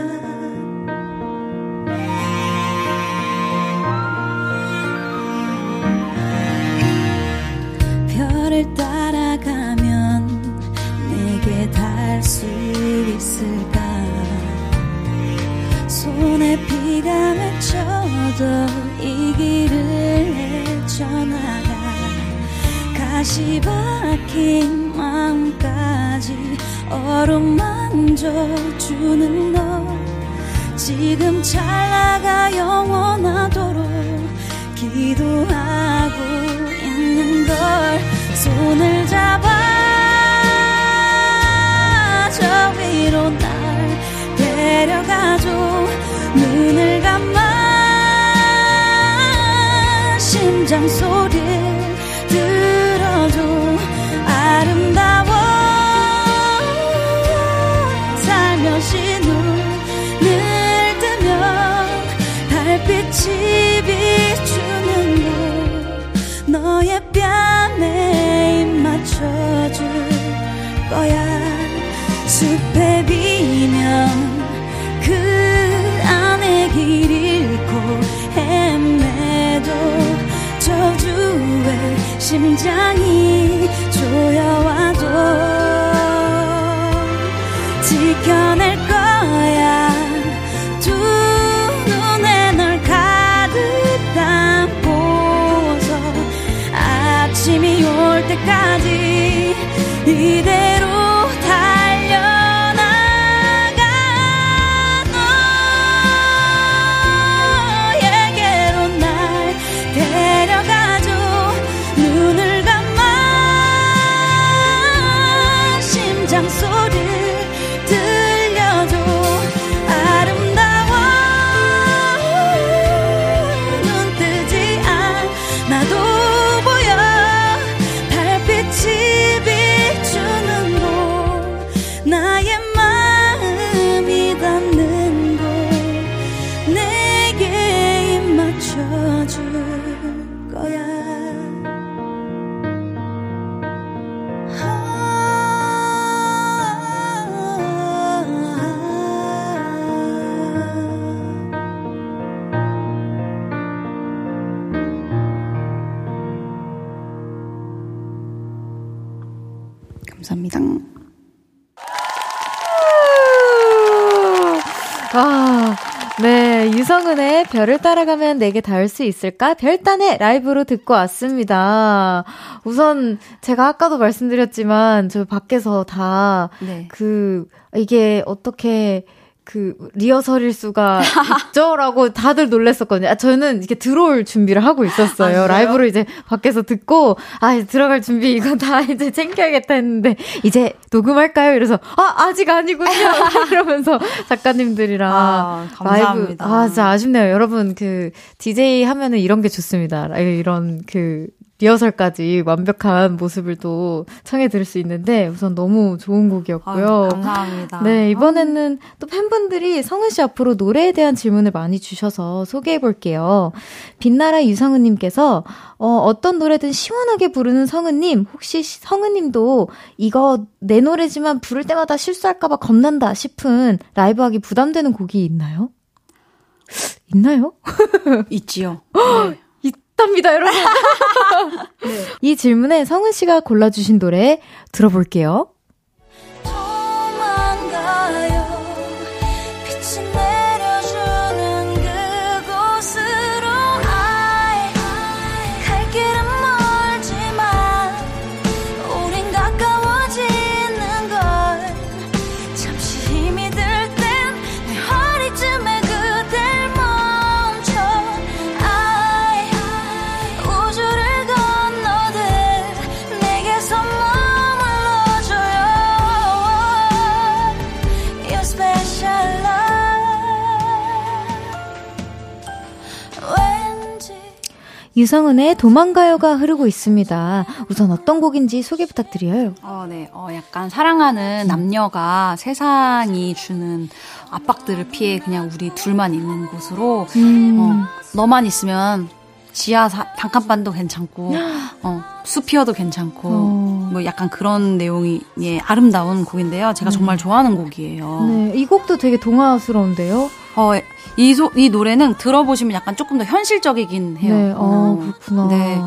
[SPEAKER 3] 별을 따라가면 내게 닿을 수 있을까? 손에 비가 맺혀도 이 길을 헤쳐나가 가시 박힌 마음까지 어루만져 주는 너. 지금 찰나가 영원하도록 기도하고 있는 걸 손을 잡아 저 위로 날 데려가줘. 눈을 감아 심장 소리 들 심장이 조여와도 지켜낼 거야. 두 눈에 널 가득 담고서 아침이 올 때까지 이대 별을 따라가면 내게 닿을 수 있을까? 별단의 라이브로 듣고 왔습니다. 우선 제가 아까도 말씀드렸지만 저 밖에서 다그 네. 이게 어떻게
[SPEAKER 1] 그 리허설일 수가 있죠라고 다들 놀랬었거든요. 아, 저는 이렇게 들어올 준비를 하고 있었어요. 아, 라이브로 이제 밖에서 듣고 아 들어갈 준비 이거 다 이제 챙겨야겠다 했는데 이제 녹음할까요? 이래서 아 아직 아니군요. 이러면서 작가님들이랑 아, 라이브 아 진짜 아쉽네요. 여러분 그 DJ 하면은 이런 게 좋습니다. 이런 그 리허설까지 완벽한 모습을 또 청해 들을 수 있는데 우선 너무 좋은 곡이었고요.
[SPEAKER 3] 아유, 감사합니다.
[SPEAKER 1] 네, 이번에는 또 팬분들이 성은 씨 앞으로 노래에 대한 질문을 많이 주셔서 소개해 볼게요. 빛나라 유성은 님께서 어, 어떤 노래든 시원하게 부르는 성은 님, 혹시 성은 님도 이거 내 노래지만 부를 때마다 실수할까 봐 겁난다 싶은 라이브 하기 부담되는 곡이 있나요? 있나요?
[SPEAKER 3] 있지요. 네.
[SPEAKER 1] 있답니다, 여러분. 네. 이 질문에 성은 씨가 골라주신 노래 들어볼게요. 유성은의 도망가요가 흐르고 있습니다. 우선 어떤 곡인지 소개 부탁드려요.
[SPEAKER 3] 어, 네. 어, 약간 사랑하는 남녀가 세상이 주는 압박들을 피해 그냥 우리 둘만 있는 곳으로 음. 어, 너만 있으면 지하 사, 단칸반도 괜찮고 어, 숲이어도 괜찮고 어. 뭐 약간 그런 내용이 예, 아름다운 곡인데요. 제가 정말 네. 좋아하는 곡이에요.
[SPEAKER 1] 네, 이 곡도 되게 동화스러운데요.
[SPEAKER 3] 어, 이, 소, 이 노래는 들어보시면 약간 조금 더 현실적이긴 해요.
[SPEAKER 1] 네, 어, 그렇구나. 네.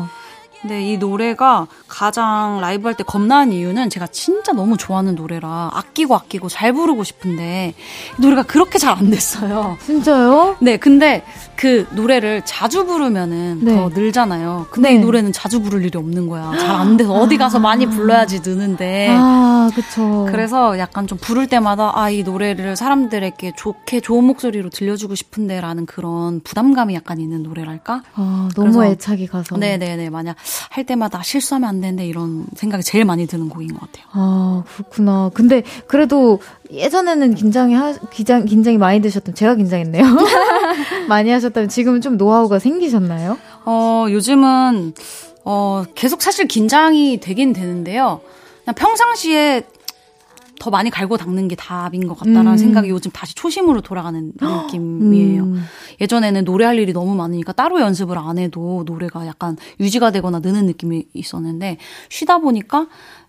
[SPEAKER 3] 근데 이 노래가 가장 라이브 할 때 겁나는 이유는 제가 진짜 너무 좋아하는 노래라 아끼고 아끼고 잘 부르고 싶은데 노래가 그렇게 잘 안 됐어요.
[SPEAKER 1] 진짜요?
[SPEAKER 3] 네, 근데 그 노래를 자주 부르면은 네. 더 늘잖아요. 근데 네. 이 노래는 자주 부를 일이 없는 거야. 잘 안 돼서 어디 가서 많이 불러야지 느는데.
[SPEAKER 1] 아, 그쵸.
[SPEAKER 3] 그래서 약간 좀 부를 때마다 아, 이 노래를 사람들에게 좋게 좋은 목소리로 들려주고 싶은데라는 그런 부담감이 약간 있는 노래랄까?
[SPEAKER 1] 아, 너무 애착이 가서.
[SPEAKER 3] 네네네. 만약 할 때마다 실수하면 안 되는데 이런 생각이 제일 많이 드는 곡인 것 같아요.
[SPEAKER 1] 아, 그렇구나. 근데 그래도 예전에는 긴장이 하, 긴장, 긴장이 많이 되셨던, 제가 긴장했네요. 많이 하셨다면 지금은 좀 노하우가 생기셨나요?
[SPEAKER 3] 어, 요즘은, 어, 계속 사실 긴장이 되긴 되는데요. 그냥 평상시에 더 많이 갈고 닦는 게 답인 것 같다라는 음. 생각이 요즘 다시 초심으로 돌아가는 느낌이에요. 음. 예전에는 노래할 일이 너무 많으니까 따로 연습을 안 해도 노래가 약간 유지가 되거나 느는 느낌이 있었는데 쉬다 보니까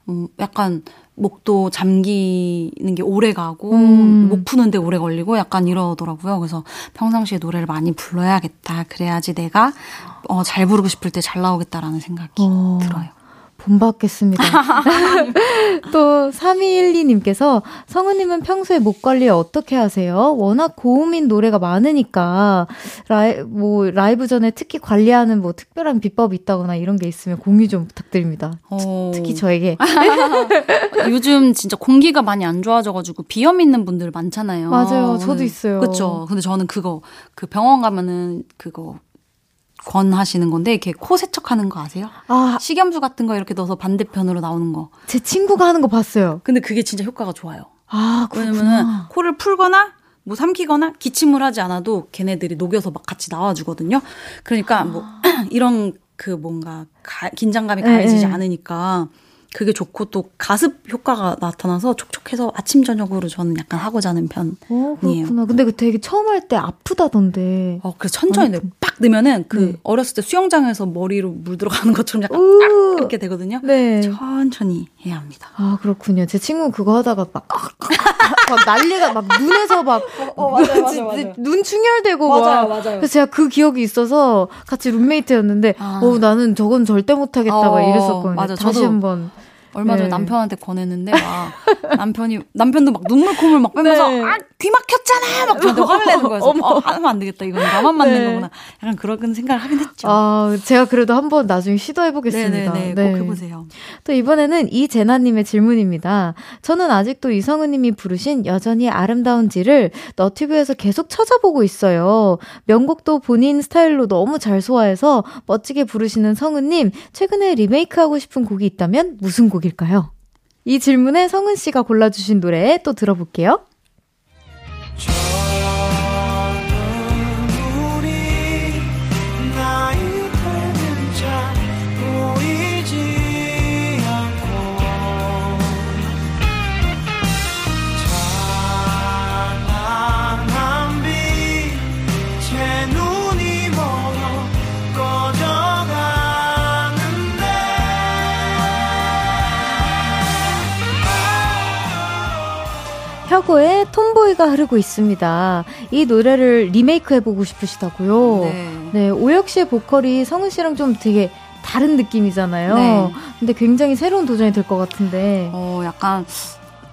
[SPEAKER 3] 음 약간 목도 잠기는 게 오래 가고 음. 목 푸는데 오래 걸리고 약간 이러더라고요. 그래서 평상시에 노래를 많이 불러야겠다. 그래야지 내가 어, 잘 부르고 싶을 때 잘 나오겠다라는 생각이 어. 들어요.
[SPEAKER 1] 본받겠습니다. 또 3212님께서 성우님은 평소에 목 관리 어떻게 하세요? 워낙 고음인 노래가 많으니까 라이, 뭐 라이브 전에 특히 관리하는 뭐 특별한 비법이 있다거나 이런 게 있으면 공유 좀 부탁드립니다. 어... 특히 저에게.
[SPEAKER 3] 요즘 진짜 공기가 많이 안 좋아져가지고 비염 있는 분들 많잖아요.
[SPEAKER 1] 맞아요. 저도 있어요.
[SPEAKER 3] 그렇죠. 근데 저는 그거 그 병원 가면은 그거 권하시는 건데 이렇게 코 세척하는 거 아세요? 아 식염수 같은 거 이렇게 넣어서 반대편으로 나오는 거.
[SPEAKER 1] 제 친구가 하는 거 봤어요.
[SPEAKER 3] 근데 그게 진짜 효과가 좋아요.
[SPEAKER 1] 아
[SPEAKER 3] 왜냐면은 코를 풀거나 뭐 삼키거나 기침을 하지 않아도 걔네들이 녹여서 막 같이 나와주거든요. 그러니까 뭐 이런 그 뭔가 가, 긴장감이 네, 가해지지 네. 않으니까 그게 좋고 또 가습 효과가 나타나서 촉촉해서 아침 저녁으로 저는 약간 하고 자는 편이에요. 어,
[SPEAKER 1] 그렇구나. 근데 그 되게 처음 할 때 아프다던데.
[SPEAKER 3] 어, 그래서 천천히 아 니, 빡 넣으면은 그 네. 어렸을 때 수영장에서 머리로 물 들어가는 것처럼 약간 빡 이렇게 되거든요. 네. 천천히 해야 합니다.
[SPEAKER 1] 아, 그렇군요. 제 친구 그거 하다가 막, 막 난리가 막 눈에서 막 어, 어, 맞아요, 맞아요, 맞아요. 눈 충혈되고 맞아요, 막. 맞아요. 그래서 제가 그 기억이 있어서 같이 룸메이트였는데 아. 어, 나는 저건 절대 못 하겠다 어, 막 이랬었거든요. 맞아, 다시 한번
[SPEAKER 3] 얼마 전에 네. 남편한테 권했는데 막 남편이 남편도 막 눈물 콧물 막 빼면서 네. 아 귀 막혔잖아 막 저한테 화를 내는 거예요. 어, 하면 안 되겠다 이건 나만 맞는 네. 거구나. 약간 그런 생각을 하긴 했죠.
[SPEAKER 1] 아 제가 그래도 한번 나중에 시도해 보겠습니다.
[SPEAKER 3] 네네네 네. 꼭 해보세요.
[SPEAKER 1] 또 이번에는 이재나님의 질문입니다. 저는 아직도 이성우님이 부르신 여전히 아름다운지를 너튜브에서 계속 찾아보고 있어요. 명곡도 본인 스타일로 너무 잘 소화해서 멋지게 부르시는 성우님 최근에 리메이크하고 싶은 곡이 있다면 무슨 곡? 곡일까요? 이 질문에 성은 씨가 골라주신 노래 또 들어볼게요. 혁오의 톰보이가 흐르고 있습니다. 이 노래를 리메이크 해보고 싶으시다고요? 네. 네, 오혁 씨의 보컬이 성은 씨랑 좀 되게 다른 느낌이잖아요. 네. 근데 굉장히 새로운 도전이 될 것 같은데.
[SPEAKER 3] 어, 약간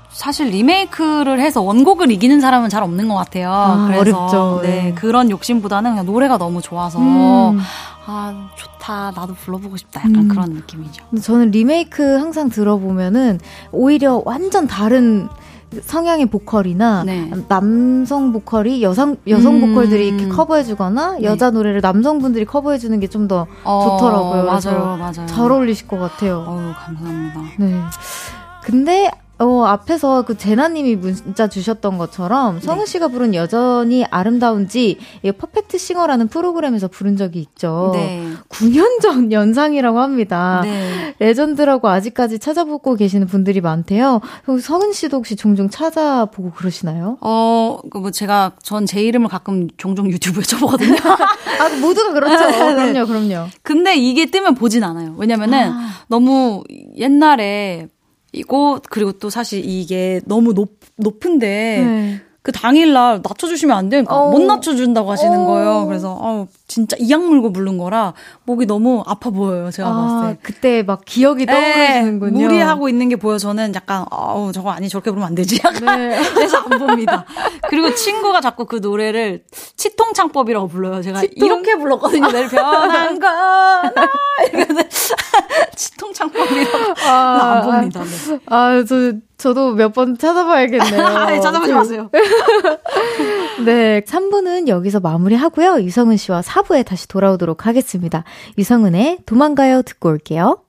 [SPEAKER 3] 사실 리메이크를 해서 원곡을 이기는 사람은 잘 없는 것 같아요.
[SPEAKER 1] 아, 그래서 어렵죠.
[SPEAKER 3] 네, 네, 그런 욕심보다는 그냥 노래가 너무 좋아서 음. 아 좋다 나도 불러보고 싶다 약간 음. 그런 느낌이죠.
[SPEAKER 1] 저는 리메이크 항상 들어보면은 오히려 완전 다른 성향의 보컬이나 네. 남성 보컬이 여성 여성 음. 보컬들이 이렇게 커버해주거나 네. 여자 노래를 남성분들이 커버해주는 게 좀더 어, 좋더라고요.
[SPEAKER 3] 맞아요, 맞아요.
[SPEAKER 1] 잘 어울리실 것 같아요.
[SPEAKER 3] 어우 감사합니다.
[SPEAKER 1] 네. 근데 어, 앞에서 그 제나님이 문자 주셨던 것처럼 네. 성은 씨가 부른 여전히 아름다운지 이 퍼펙트 싱어라는 프로그램에서 부른 적이 있죠. 네. 9년 전 영상이라고 합니다. 네. 레전드라고 아직까지 찾아보고 계시는 분들이 많대요. 성은 씨도 혹시 종종 찾아보고 그러시나요?
[SPEAKER 3] 어, 그 뭐 제가 전 제 이름을 가끔 종종 유튜브에 쳐보거든요.
[SPEAKER 1] 아, 모두가 그렇죠. 네. 그럼요, 그럼요.
[SPEAKER 3] 근데 이게 뜨면 보진 않아요. 왜냐면은 아. 너무 옛날에 이거 그리고 또 사실 이게 너무 높 높은데 네. 그 당일날 낮춰주시면 안 되니까 어. 못 낮춰준다고 하시는 어. 거예요. 그래서 어 진짜 이악 물고 부른 거라 목이 너무 아파 보여요. 제가 아, 봤을 때.
[SPEAKER 1] 그때 막 기억이 네, 떠오르시는군요.
[SPEAKER 3] 네, 무리하고 있는 게 보여 저는 약간 어우 저거 아니 저렇게 부르면 안 되지. 약간 네. 그래서 안 봅니다. 그리고 친구가 자꾸 그 노래를 치통창법이라고 불러요. 제가 치통? 이렇게 불렀거든요. 내일 변한 거나 이러면 치통창법이라고 아, 안 봅니다. 네.
[SPEAKER 1] 아저 저도 몇 번 찾아봐야겠네요.
[SPEAKER 3] 네, 찾아보지 마세요.
[SPEAKER 1] 네, 3부는 여기서 마무리하고요. 유성은 씨와 4 부에 다시 돌아오도록 하겠습니다. 유성은의 도망가요 듣고 올게요.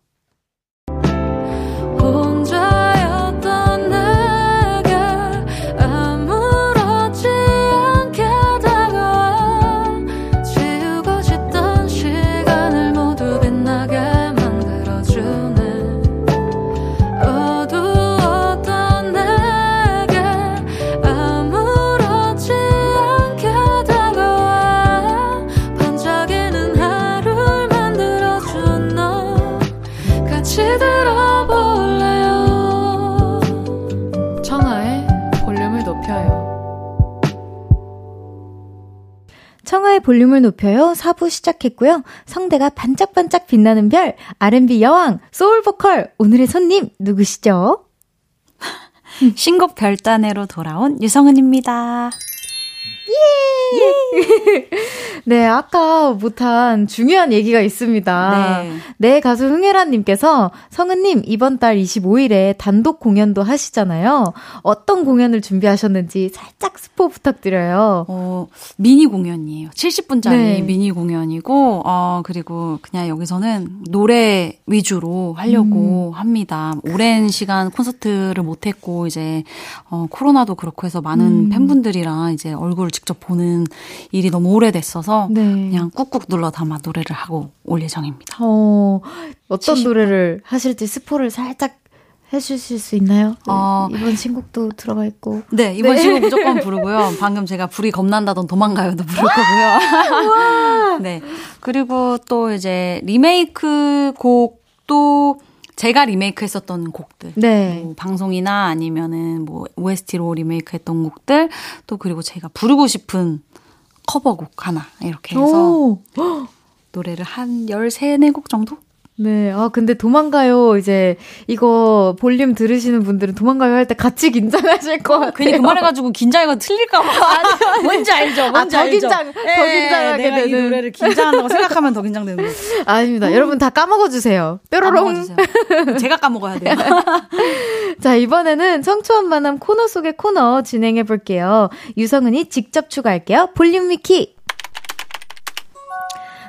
[SPEAKER 1] 볼륨을 높여요. 4부 시작했고요. 성대가 반짝반짝 빛나는 별, R&B 여왕, 소울 보컬, 오늘의 손님 누구시죠?
[SPEAKER 3] 신곡 별단으로 돌아온 유성은입니다.
[SPEAKER 1] 예! 예! 네, 아까 못한 중요한 얘기가 있습니다. 네. 네 가수 흥혜란님께서 성은님, 이번 달 25일에 단독 공연도 하시잖아요. 어떤 공연을 준비하셨는지 살짝 스포 부탁드려요.
[SPEAKER 3] 어, 미니 공연이에요. 70분짜리 네. 미니 공연이고, 어, 그리고 그냥 여기서는 노래 위주로 하려고 음. 합니다. 오랜 시간 콘서트를 못했고, 이제, 어, 코로나도 그렇고 해서 많은 음. 팬분들이랑 이제 얼굴을 직접 보는 일이 너무 오래됐어서 네. 그냥 꾹꾹 눌러 담아 노래를 하고 올 예정입니다.
[SPEAKER 1] 어, 어떤 70분. 노래를 하실지 스포를 살짝 해주실 수 있나요? 어, 이번 신곡도 들어가 있고.
[SPEAKER 3] 네, 이번 네. 신곡 무조건 부르고요. 방금 제가 불이 겁난다던 도망가요도 부를 거고요. 네. 그리고 또 이제 리메이크 곡도 제가 리메이크 했었던 곡들. 네. 뭐 방송이나 아니면은 뭐 OST로 리메이크 했던 곡들. 또 그리고 제가 부르고 싶은 커버곡 하나. 이렇게 해서 오. 노래를 한 13, 4곡 정도
[SPEAKER 1] 네. 아, 근데 도망가요. 이제 이거 볼륨 들으시는 분들은 도망가요 할 때 같이 긴장하실 거 같아요.
[SPEAKER 3] 괜히 그 말해가지고 긴장해가 틀릴까봐. 뭔지 알죠? 뭔지
[SPEAKER 1] 아, 더 긴장, 더 예, 긴장하게
[SPEAKER 3] 내가 되는. 이 노래를 긴장한다고 생각하면 더 긴장되는 거예요.
[SPEAKER 1] 아닙니다. 음. 여러분 다 까먹어주세요. 뾰로롱.
[SPEAKER 3] 까먹어주세요. 제가 까먹어야 돼요.
[SPEAKER 1] 자, 이번에는 청초한 만남 코너 속의 코너 진행해 볼게요. 유성은이 직접 추가할게요. 볼륨 위키.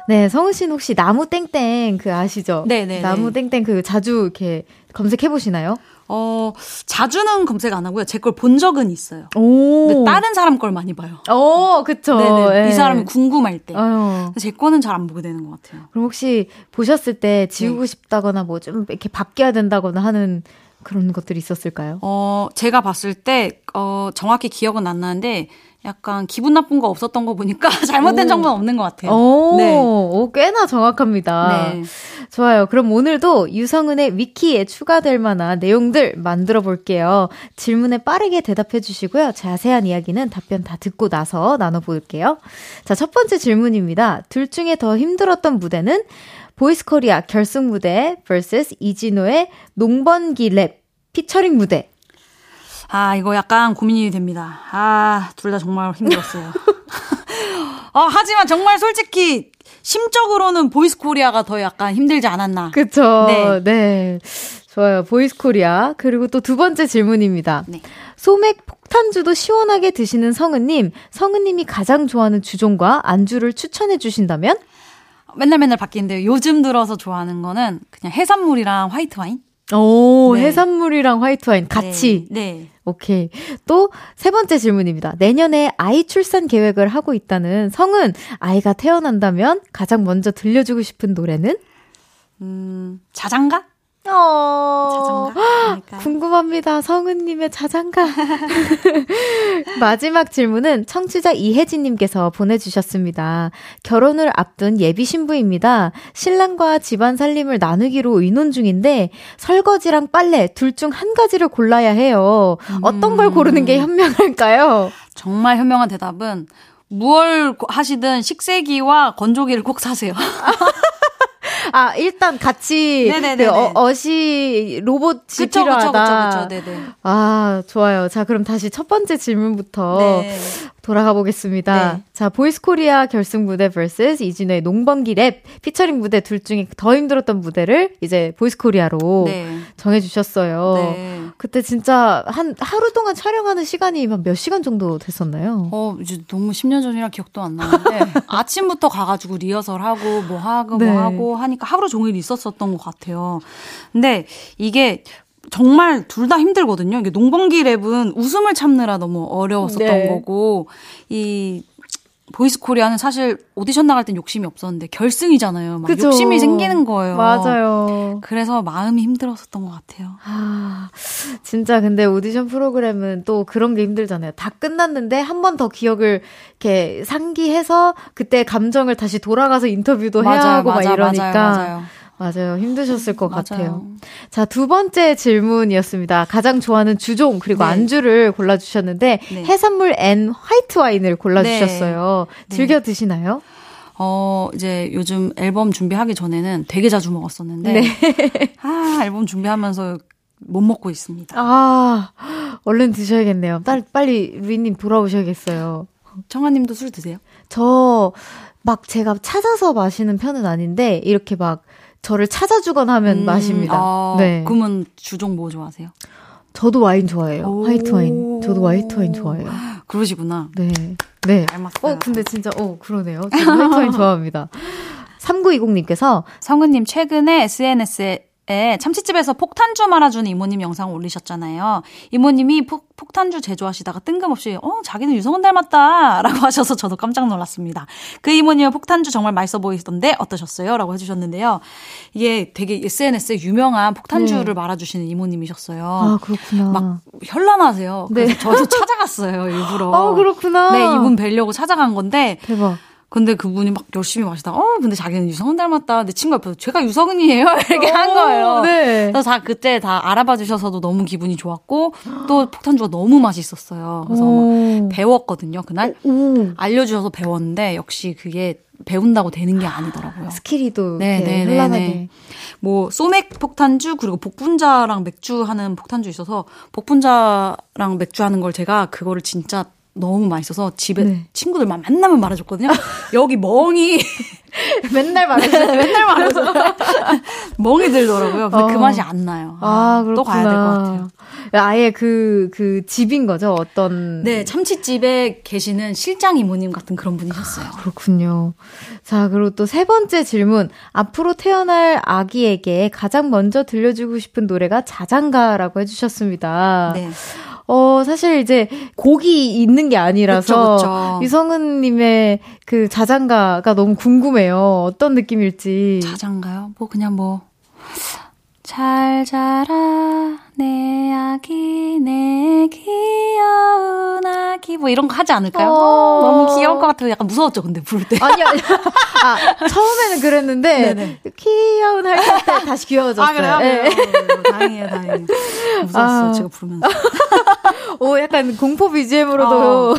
[SPEAKER 1] 네, 성은 씨는 혹시 나무 땡땡 그 아시죠?
[SPEAKER 3] 네, 네.
[SPEAKER 1] 나무
[SPEAKER 3] 네.
[SPEAKER 1] 땡땡 그 자주 이렇게 검색해 보시나요?
[SPEAKER 3] 어, 자주는 검색 안 하고요. 제 걸 본 적은 있어요.
[SPEAKER 1] 오.
[SPEAKER 3] 근데 다른 사람 걸 많이 봐요.
[SPEAKER 1] 오, 그쵸.
[SPEAKER 3] 네네. 네. 이 사람이 궁금할 때.
[SPEAKER 1] 아유.
[SPEAKER 3] 제 거는 잘 안 보게 되는 것 같아요.
[SPEAKER 1] 그럼 혹시 보셨을 때 지우고 네. 싶다거나 뭐 좀 이렇게 바뀌어야 된다거나 하는 그런 것들이 있었을까요?
[SPEAKER 3] 어, 제가 봤을 때, 어, 정확히 기억은 안 나는데, 약간 기분 나쁜 거 없었던 거 보니까 잘못된 오. 정보는 없는 것 같아요.
[SPEAKER 1] 오, 네. 오, 꽤나 정확합니다. 네. 좋아요. 그럼 오늘도 유성은의 위키에 추가될 만한 내용들 만들어 볼게요. 질문에 빠르게 대답해 주시고요. 자세한 이야기는 답변 다 듣고 나서 나눠볼게요. 자, 첫 번째 질문입니다. 둘 중에 더 힘들었던 무대는 보이스 코리아 결승 무대 vs 이진호의 농번기 랩 피처링 무대.
[SPEAKER 3] 아, 이거 약간 고민이 됩니다. 아, 둘 다 정말 힘들었어요. 어, 하지만 정말 솔직히 심적으로는 보이스 코리아가 더 약간 힘들지 않았나.
[SPEAKER 1] 그쵸. 네. 네. 좋아요. 보이스 코리아. 그리고 또 두 번째 질문입니다. 네. 소맥 폭탄주도 시원하게 드시는 성은님, 성은님이 가장 좋아하는 주종과 안주를 추천해 주신다면?
[SPEAKER 3] 맨날 맨날 바뀌는데요. 요즘 들어서 좋아하는 거는 그냥 해산물이랑 화이트 와인?
[SPEAKER 1] 오, 네. 해산물이랑 화이트 와인 같이.
[SPEAKER 3] 네. 네.
[SPEAKER 1] 오케이. 또 세 번째 질문입니다. 내년에 아이 출산 계획을 하고 있다는 성은 아이가 태어난다면 가장 먼저 들려주고 싶은 노래는?
[SPEAKER 3] 음, 자장가?
[SPEAKER 1] 어. 자장가? 궁금합니다. 성은님의 자장가. 마지막 질문은 청취자 이혜진님께서 보내주셨습니다. 결혼을 앞둔 예비 신부입니다. 신랑과 집안 살림을 나누기로 의논 중인데 설거지랑 빨래 둘 중 한 가지를 골라야 해요. 어떤 걸 고르는 게 현명할까요?
[SPEAKER 3] 정말 현명한 대답은 무얼 하시든 식세기와 건조기를 꼭 사세요.
[SPEAKER 1] 아, 일단 같이 그 어, 어시 로봇이 그쵸, 필요하다.
[SPEAKER 3] 그쵸, 그쵸, 네네.
[SPEAKER 1] 아, 좋아요. 자, 그럼 다시 첫 번째 질문부터 네. 돌아가 보겠습니다. 네. 자, 보이스 코리아 결승 무대 vs 이진우의 농번기 랩 피처링 무대 둘 중에 더 힘들었던 무대를 이제 보이스 코리아로 네. 정해 주셨어요. 네. 그때 진짜 한 하루 동안 촬영하는 시간이 몇 시간 정도 됐었나요?
[SPEAKER 3] 어, 이제 너무 10년 전이라 기억도 안 나는데 아침부터 가 가지고 리허설 하고 뭐 하고 뭐 네. 하고 하니까 하루 종일 있었었던 것 같아요. 근데 이게 정말 둘 다 힘들거든요. 이게 농번기 랩은 웃음을 참느라 너무 어려웠었던 네. 거고 이 보이스 코리아는 사실 오디션 나갈 땐 욕심이 없었는데 결승이잖아요. 막 그죠. 욕심이 생기는 거예요.
[SPEAKER 1] 맞아요.
[SPEAKER 3] 그래서 마음이 힘들었었던 것 같아요.
[SPEAKER 1] 아, 진짜 근데 오디션 프로그램은 또 그런 게 힘들잖아요. 다 끝났는데 한 번 더 기억을 이렇게 상기해서 그때 감정을 다시 돌아가서 인터뷰도 맞아요, 해야 하고 맞아, 막 이러니까. 맞아요, 맞아요. 맞아요. 힘드셨을 것 맞아요. 같아요. 자, 두 번째 질문이었습니다. 가장 좋아하는 주종 그리고 네. 안주를 골라 주셨는데 네. 해산물 and 화이트 와인을 골라 주셨어요. 네. 즐겨 드시나요?
[SPEAKER 3] 어, 이제 요즘 앨범 준비하기 전에는 되게 자주 먹었었는데. 네. 아, 앨범 준비하면서 못 먹고 있습니다.
[SPEAKER 1] 아, 얼른 드셔야겠네요. 빨리, 빨리 루이님 돌아오셔야겠어요.
[SPEAKER 3] 청아님도 술 드세요?
[SPEAKER 1] 저, 막 제가 찾아서 마시는 편은 아닌데, 이렇게 막 저를 찾아주거나 하면 음, 마십니다. 아,
[SPEAKER 3] 네. 그러면 주종 뭐 좋아하세요?
[SPEAKER 1] 저도 와인 좋아해요. 화이트 와인. 저도 화이트 와인 좋아해요.
[SPEAKER 3] 그러시구나.
[SPEAKER 1] 네. 네.
[SPEAKER 3] 닮았어요.
[SPEAKER 1] 어, 근데 진짜, 어, 그러네요. 저도 화이트 와인 좋아합니다. 3920님께서
[SPEAKER 3] 성은님 최근에 SNS에 에 참치집에서 폭탄주 말아주는 이모님 영상 올리셨잖아요. 이모님이 폭, 폭탄주 제조하시다가 뜬금없이 어 자기는 유성은 닮았다라고 하셔서 저도 깜짝 놀랐습니다. 그 이모님은 폭탄주 정말 맛있어 보이시던데 어떠셨어요?라고 해주셨는데요. 이게 되게 SNS에 유명한 폭탄주를 네. 말아주시는 이모님이셨어요.
[SPEAKER 1] 아 그렇구나.
[SPEAKER 3] 막 현란하세요. 그래서 네. 저도 찾아갔어요 일부러.
[SPEAKER 1] 아 그렇구나.
[SPEAKER 3] 네 이분 뵈려고 찾아간 건데
[SPEAKER 1] 대박.
[SPEAKER 3] 근데 그분이 막 열심히 마시다가, 어, 근데 자기는 유성은 닮았다. 내 친구 옆에서 제가 유성은이에요. 이렇게 한 거예요. 네. 그래서 다 그때 다 알아봐 주셔서도 너무 기분이 좋았고, 또 폭탄주가 너무 맛있었어요. 그래서 막 배웠거든요, 그날. 오. 알려주셔서 배웠는데, 역시 그게 배운다고 되는 게 아니더라고요.
[SPEAKER 1] 스킬이 또 네, 네, 네, 네.
[SPEAKER 3] 뭐 소맥 폭탄주 그리고 복분자랑 맥주 하는 폭탄주 있어서 복분자랑 맥주 하는 걸 제가 그거를 진짜 너무 맛있어서 집에 네. 친구들만 만나면 말해줬거든요. 여기 멍이
[SPEAKER 1] 맨날 말해줘.
[SPEAKER 3] 맨날 말해줘. 멍이 들더라고요. 근데 그 어. 그 맛이 안 나요. 아, 아 또 가야 될 것 같아요.
[SPEAKER 1] 아예 그, 그 집인 거죠? 어떤.
[SPEAKER 3] 네, 참치집에 계시는 실장 이모님 같은 그런 분이셨어요.
[SPEAKER 1] 아, 그렇군요. 자, 그리고 또 세 번째 질문. 앞으로 태어날 아기에게 가장 먼저 들려주고 싶은 노래가 자장가라고 해주셨습니다. 네. 어, 사실 이제 곡이 있는 게 아니라서 그쵸, 그쵸. 유성은님의 그 자장가가 너무 궁금해요. 어떤 느낌일지.
[SPEAKER 3] 자장가요? 뭐 그냥 뭐. 잘 자라 내 아기 내 귀여운 아기 뭐 이런 거 하지 않을까요? 어... 너무 귀여울 것 같아요. 약간 무서웠죠 근데 부를 때.
[SPEAKER 1] 아니요. 아니. 아 처음에는 그랬는데 네네. 귀여운 할때 다시 귀여워졌어요. 아
[SPEAKER 3] 그래요? 네. 네. 다행이에요 다행이에요. 무서웠어 아... 제가 부르면서.
[SPEAKER 1] 오 약간 공포 BGM으로도. 어.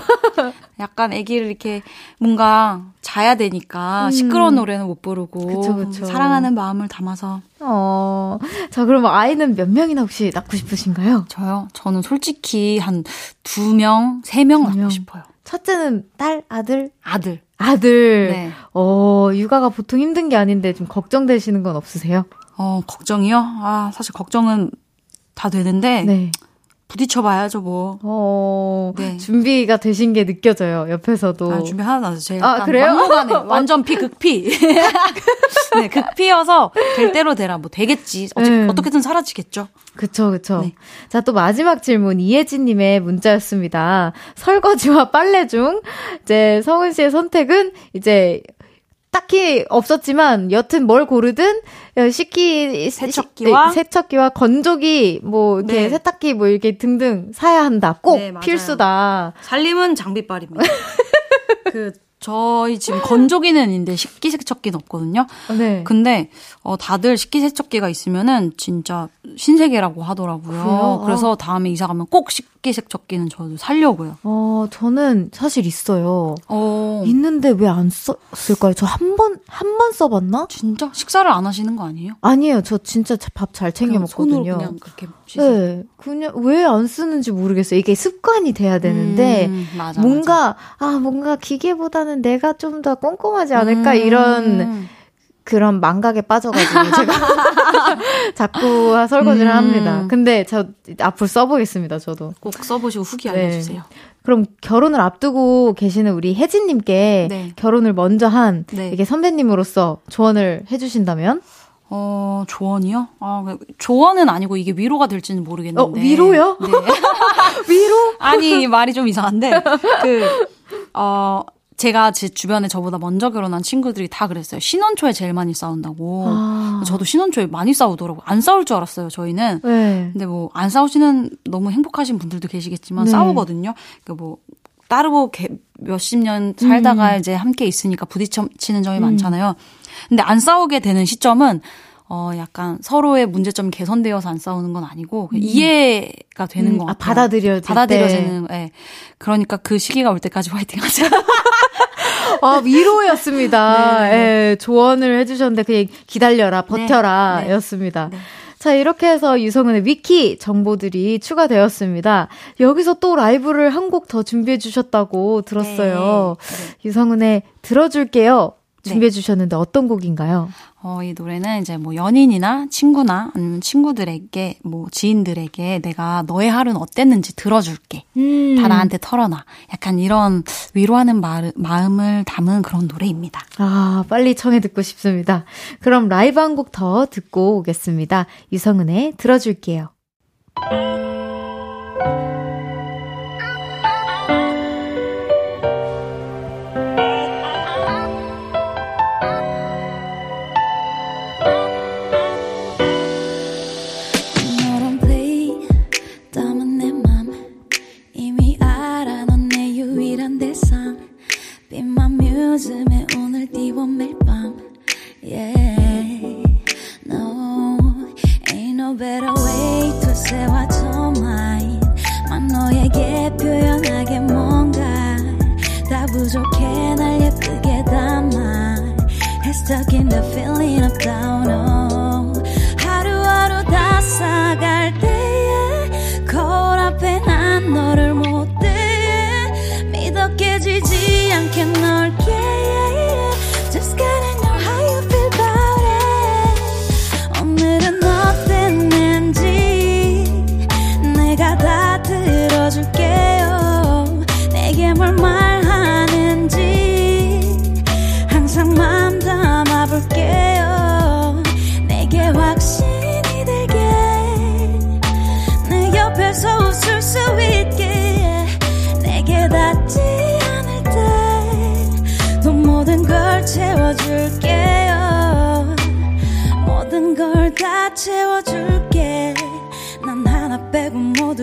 [SPEAKER 3] 약간 아기를 이렇게 뭔가 자야 되니까 음. 시끄러운 노래는 못 부르고 그쵸, 그쵸. 사랑하는 마음을 담아서.
[SPEAKER 1] 어. 자, 그럼 아이는 몇 명이나 혹시 낳고 싶으신가요?
[SPEAKER 3] 저요? 저는 솔직히 한 두 명, 세명 낳고 싶어요.
[SPEAKER 1] 첫째는 딸, 아들?
[SPEAKER 3] 아들.
[SPEAKER 1] 아들. 네. 어, 육아가 보통 힘든 게 아닌데 좀 걱정되시는 건 없으세요?
[SPEAKER 3] 어, 걱정이요? 아, 사실 걱정은 다 되는데. 네. 부딪혀봐야죠, 뭐.
[SPEAKER 1] 어, 네. 준비가 되신 게 느껴져요, 옆에서도.
[SPEAKER 3] 아, 준비 하나도 안 해서 제가. 아, 그래요? 완전 피, 극피. 네, 극피여서 될 대로 되라. 뭐 되겠지. 어찌, 네. 어떻게든 사라지겠죠.
[SPEAKER 1] 그쵸, 그쵸. 네. 자, 또 마지막 질문. 이혜진님의 문자였습니다. 설거지와 빨래 중, 이제 성은 씨의 선택은 이제 딱히 없었지만 여튼 뭘 고르든 식기
[SPEAKER 3] 세척기와
[SPEAKER 1] 시, 네, 세척기와 건조기 뭐 이렇게 네. 세탁기 뭐 이렇게 등등 사야 한다. 꼭 네, 필수다.
[SPEAKER 3] 살림은 장비빨입니다. 그 저희 지금 건조기는 있는데 식기세척기는 없거든요. 네. 근데 어 다들 식기세척기가 있으면은 진짜 신세계라고 하더라고요. 그래요? 그래서 어. 다음에 이사 가면 꼭 식 기세척기는 저도 살려고요.
[SPEAKER 1] 어, 저는 사실 있어요. 어. 있는데 왜 안 썼을까요? 저 한 번 한 번 써봤나?
[SPEAKER 3] 진짜 식사를 안 하시는 거 아니에요?
[SPEAKER 1] 아니에요. 저 진짜 밥 잘 챙겨 먹거든요.
[SPEAKER 3] 손으로 그냥 그렇게
[SPEAKER 1] 네, 그냥 왜 안 쓰는지 모르겠어요. 이게 습관이 돼야 되는데 음, 맞아, 뭔가 맞아. 아 뭔가 기계보다는 내가 좀 더 꼼꼼하지 않을까 음. 이런 그런 망각에 빠져가지고 제가 자꾸 설거지를 음. 합니다. 근데 저 앞으로 써보겠습니다. 저도
[SPEAKER 3] 꼭 써보시고 후기 네. 알려주세요.
[SPEAKER 1] 그럼 결혼을 앞두고 계시는 우리 혜진님께 네. 결혼을 먼저 한 네. 이게 선배님으로서 조언을 해주신다면?
[SPEAKER 3] 어, 조언이요? 아, 그 조언은 아니고 이게 위로가 될지는 모르겠는데. 어,
[SPEAKER 1] 위로요? 네. 위로?
[SPEAKER 3] 아니, 말이 좀 이상한데, 그, 어, 제가 제 주변에 저보다 먼저 결혼한 친구들이 다 그랬어요. 신혼 초에 제일 많이 싸운다고. 아. 저도 신혼 초에 많이 싸우더라고요. 안 싸울 줄 알았어요, 저희는. 네. 근데 뭐, 안 싸우시는 너무 행복하신 분들도 계시겠지만 네. 싸우거든요. 그러니까 뭐, 따르고 몇십 년 살다가 음. 이제 함께 있으니까 부딪히는 점이 음. 많잖아요. 근데 안 싸우게 되는 시점은 어 약간 서로의 문제점이 개선되어서 안 싸우는 건 아니고 음. 이해가 되는 음, 것 아, 같아요.
[SPEAKER 1] 아, 받아들여
[SPEAKER 3] 받아들여지는. 예. 네. 그러니까 그 시기가 올 때까지 화이팅하자.
[SPEAKER 1] 아 위로였습니다. 네. 예, 조언을 해주셨는데 그냥 기다려라, 버텨라였습니다. 네. 네. 자, 이렇게 해서 유성은의 위키 정보들이 추가되었습니다. 여기서 또 라이브를 한 곡 더 준비해 주셨다고 들었어요. 네. 네. 유성은의 들어줄게요. 준비해 주셨는데 어떤 곡인가요?
[SPEAKER 3] 어, 이 노래는 이제 뭐 연인이나 친구나 아니면 친구들에게 뭐 지인들에게 내가 너의 하루는 어땠는지 들어줄게. 음. 다 나한테 털어놔. 약간 이런 위로하는 말, 마음을 담은 그런 노래입니다.
[SPEAKER 1] 아, 빨리 청해 듣고 싶습니다. 그럼 라이브 한 곡 더 듣고 오겠습니다. 유성은의 들어줄게요.
[SPEAKER 3] Stuck in the feeling of down oh. 하루하루 다 싸갈 때에 거울 앞에 난 너를 못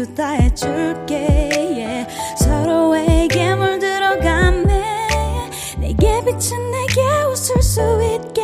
[SPEAKER 3] 모두 다 해줄게 yeah. 서로에게 물들어가네 내게 비친 내게 웃을 수 있게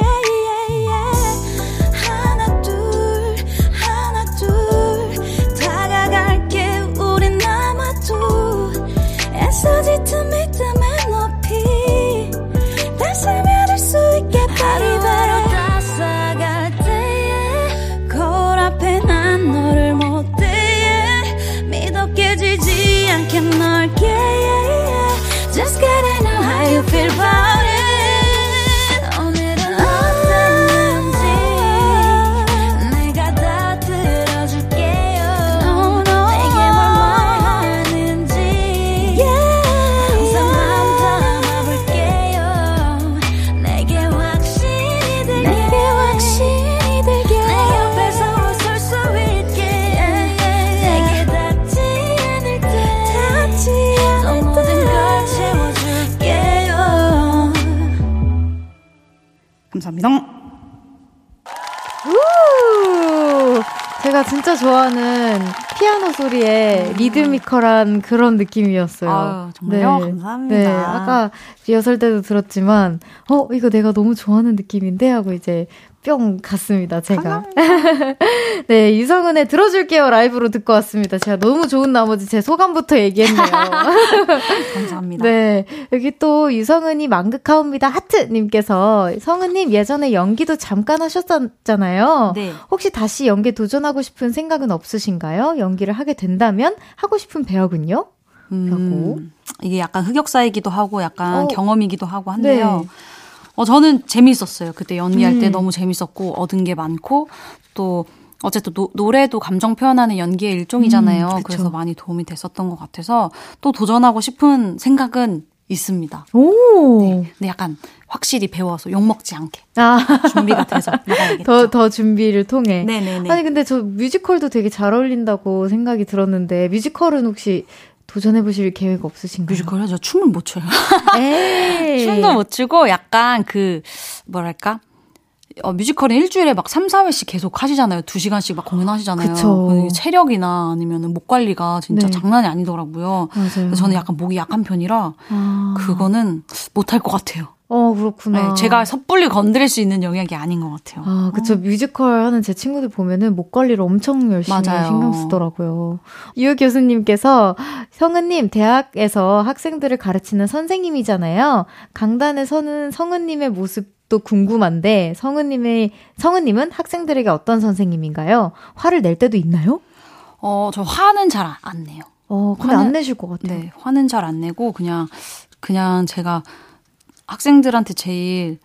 [SPEAKER 1] 제가 진짜 좋아하는 피아노 소리에 리드미컬한 그런 느낌이었어요.
[SPEAKER 4] 아유, 정말요? 감사합니다.
[SPEAKER 1] 네, 아까 리허설 때도 들었지만, 어, 이거 내가 너무 좋아하는 느낌인데? 하고 이제 뿅 갔습니다, 제가. 네, 유성은의 들어줄게요 라이브로 듣고 왔습니다. 제가 너무 좋은 나머지 제 소감부터 얘기했네요.
[SPEAKER 4] 감사합니다.
[SPEAKER 1] 네. 여기 또 유성은이 만극하옵니다. 하트님께서 성은님 예전에 연기도 잠깐 하셨잖아요.
[SPEAKER 4] 네.
[SPEAKER 1] 혹시 다시 연기 도전하고 싶은 생각은 없으신가요? 연기를 하게 된다면 하고 싶은 배역은요?
[SPEAKER 4] 음, 이게 약간 흑역사이기도 하고 약간
[SPEAKER 1] 어.
[SPEAKER 4] 경험이기도 하고 한데요.
[SPEAKER 1] 네.
[SPEAKER 4] 어, 저는 재밌었어요. 그때 연기할 때
[SPEAKER 1] 음.
[SPEAKER 4] 너무 재밌었고 얻은 게 많고 또 어쨌든 노, 노래도 감정 표현하는 연기의 일종이잖아요.
[SPEAKER 1] 음.
[SPEAKER 4] 그래서 많이 도움이 됐었던 것 같아서 또 도전하고 싶은 생각은 있습니다.
[SPEAKER 1] 오.
[SPEAKER 4] 네. 근데 약간 확실히 배워서 욕먹지 않게
[SPEAKER 1] 아,
[SPEAKER 4] 준비가 돼서.
[SPEAKER 1] 더, 더 준비를 통해.
[SPEAKER 4] 네네네.
[SPEAKER 1] 아니, 근데 저 뮤지컬도 되게 잘 어울린다고 생각이 들었는데, 뮤지컬은 혹시 도전해보실 계획 없으신가요?
[SPEAKER 4] 뮤지컬 저 춤을 못 춰요. 춤도 못 추고 약간 그 뭐랄까 어, 뮤지컬은 일주일에 막 3, 4회씩 계속 하시잖아요. 2시간씩 막 공연하시잖아요.
[SPEAKER 1] 그쵸.
[SPEAKER 4] 그 체력이나 아니면 목 관리가 진짜
[SPEAKER 1] 네.
[SPEAKER 4] 장난이 아니더라고요.
[SPEAKER 1] 맞아요.
[SPEAKER 4] 저는 약간 목이 약한 편이라
[SPEAKER 1] 아.
[SPEAKER 4] 그거는 못할 것 같아요.
[SPEAKER 1] 어, 그렇구나.
[SPEAKER 4] 네, 제가 섣불리 건드릴 수 있는 영역이 아닌 것 같아요.
[SPEAKER 1] 아, 그쵸. 뮤지컬 하는 제 친구들 보면은 목 관리를 엄청 열심히
[SPEAKER 4] 맞아요.
[SPEAKER 1] 신경 쓰더라고요. 유 교수님께서 성은님 대학에서 학생들을 가르치는 선생님이잖아요. 강단에 서는 성은님의 모습도 궁금한데 성은님의 성은님은 학생들에게 어떤 선생님인가요? 화를 낼 때도 있나요?
[SPEAKER 4] 어, 저 화는 잘 안 내요.
[SPEAKER 1] 어, 근데
[SPEAKER 4] 화는-
[SPEAKER 1] 안 내실 것 같아요.
[SPEAKER 4] 네, 화는 잘 안 내고 그냥 그냥 제가 학생들한테 제일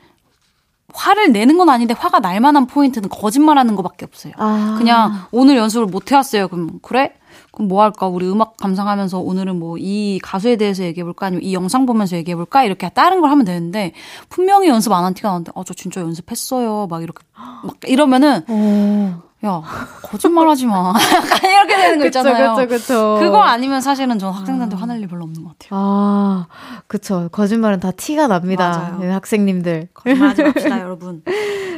[SPEAKER 4] 화를 내는 건 아닌데 화가 날 만한 포인트는 거짓말하는 거밖에 없어요.
[SPEAKER 1] 아.
[SPEAKER 4] 그냥 오늘 연습을 못 해왔어요. 그럼 그래? 그럼 뭐 할까? 우리 음악 감상하면서 오늘은 뭐 이 가수에 대해서 얘기해볼까? 아니면 이 영상 보면서 얘기해볼까? 이렇게 다른 걸 하면 되는데 분명히 연습 안 한 티가 나는데 아 저 진짜 연습했어요. 막 이렇게 막 이러면은
[SPEAKER 1] 어.
[SPEAKER 4] 야 거짓말하지 마. 약간 이렇게 되는 거 있잖아요.
[SPEAKER 1] 그쵸, 그쵸, 그쵸.
[SPEAKER 4] 그거 아니면 사실은 저는 학생들한테 화낼 일 별로 없는 것 같아요.
[SPEAKER 1] 아, 그쵸. 거짓말은 다 티가 납니다.
[SPEAKER 4] 맞아요.
[SPEAKER 1] 네, 학생님들.
[SPEAKER 4] 거짓말하지 맙시다, 여러분.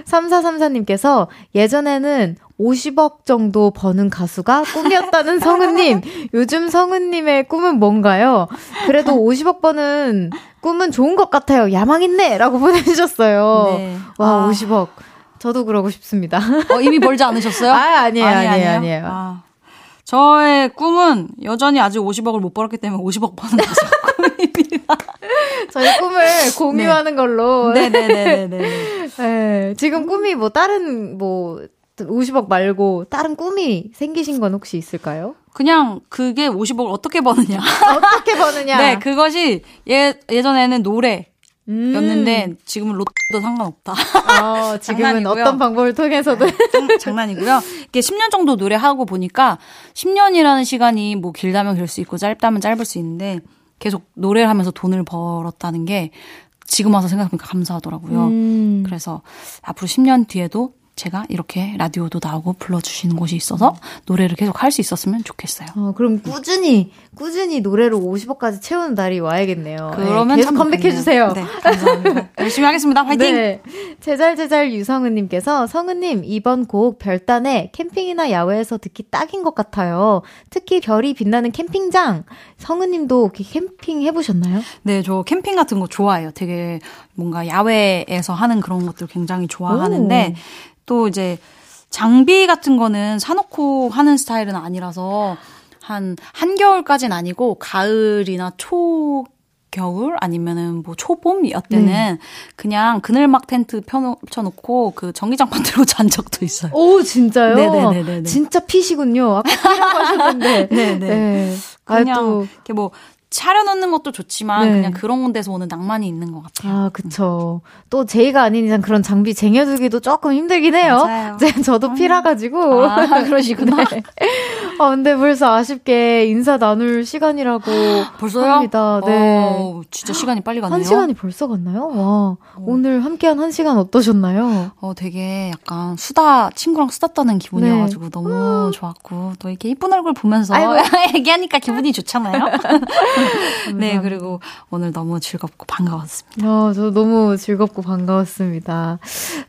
[SPEAKER 1] 3434님께서 예전에는 50억 정도 버는 가수가 꿈이었다는 성은님. 요즘 성은님의 꿈은 뭔가요? 그래도 50억 버는 꿈은 좋은 것 같아요. 야망 있네! 라고 보내주셨어요.
[SPEAKER 4] 네.
[SPEAKER 1] 와,
[SPEAKER 4] 아.
[SPEAKER 1] 50억. 저도 그러고 싶습니다.
[SPEAKER 4] 어, 이미 벌지 않으셨어요?
[SPEAKER 1] 아, 아니에요, 아니에요, 아니에요.
[SPEAKER 4] 아, 저의 꿈은 여전히 아직 50억을 못 벌었기 때문에 50억 버는 꿈이
[SPEAKER 3] 아닙니다.
[SPEAKER 1] 저희 꿈을 공유하는 네. 걸로.
[SPEAKER 3] 네네네네.
[SPEAKER 1] 네, 지금 꿈이 뭐 다른 뭐 50억 말고 다른 꿈이 생기신 건 혹시 있을까요?
[SPEAKER 3] 그냥 그게 50억을 어떻게 버느냐.
[SPEAKER 1] 어떻게 버느냐.
[SPEAKER 3] 네, 그것이 예, 예전에는 노래. 음. 였는데 지금은 로또도 상관없다.
[SPEAKER 1] 어, 지금은 어떤 방법을 통해서든
[SPEAKER 3] 네, 장난이고요. 이게 10년 정도 노래하고 보니까 10년이라는 시간이 뭐 길다면 길 수 있고 짧다면 짧을 수 있는데 계속 노래를 하면서 돈을 벌었다는 게 지금 와서 생각해보니까 감사하더라고요. 음. 그래서 앞으로 10년 뒤에도 제가 이렇게 라디오도 나오고 불러주시는 곳이 있어서 노래를 계속 할 수 있었으면 좋겠어요.
[SPEAKER 1] 어, 그럼 꾸준히, 꾸준히 노래로 50억까지 채우는 날이 와야겠네요.
[SPEAKER 3] 그러면
[SPEAKER 1] 네, 계속 컴백해 주세요.
[SPEAKER 3] 네, 감사합니다. 열심히 하겠습니다. 화이팅! 네.
[SPEAKER 1] 제잘제잘 유성은님께서 성은님, 이번 곡 별단에 캠핑이나 야외에서 듣기 딱인 것 같아요. 특히 별이 빛나는 캠핑장. 성은님도 캠핑 해보셨나요?
[SPEAKER 3] 네, 저 캠핑 같은 거 좋아해요. 되게 뭔가 야외에서 하는 그런 것들 굉장히 좋아하는데, 오. 또 이제 장비 같은 거는 사놓고 하는 스타일은 아니라서 한 한겨울까지는 아니고 가을이나 초 겨울 아니면은 뭐 초봄 이때는 네. 그냥 그늘막 텐트 펴놓고 그 전기장 판 들고 잔 적도 있어요.
[SPEAKER 1] 오 진짜요? 네네네. 진짜 피시군요. 아까 피라고 하셨는데. 네네. 네.
[SPEAKER 3] 그냥 아, 이렇게 뭐 차려놓는 것도 좋지만 네. 그냥 그런 데서 오는 낭만이 있는 것 같아요.
[SPEAKER 1] 아, 그쵸. 또 제이가 아닌 이상 그런 장비 쟁여두기도 조금 힘들긴 해요.
[SPEAKER 3] 맞아요.
[SPEAKER 1] 저도 아. 피라가지고.
[SPEAKER 3] 아, 그러시구나. 네.
[SPEAKER 1] 아, 근데 벌써 아쉽게 인사 나눌 시간이라고.
[SPEAKER 3] 벌써요?
[SPEAKER 1] 합니다. 네.
[SPEAKER 3] 어, 진짜 시간이 빨리 갔네요.
[SPEAKER 1] 한 시간이 벌써 갔나요? 와. 어. 오늘 함께한 한 시간 어떠셨나요?
[SPEAKER 3] 어, 되게 약간 수다, 친구랑 수다 떠는 기분이어가지고 네. 너무 음. 좋았고, 또 이렇게 이쁜 얼굴 보면서 얘기하니까 기분이 좋잖아요. 네, 그리고 오늘 너무 즐겁고 반가웠습니다.
[SPEAKER 1] 어, 저 너무 즐겁고 반가웠습니다.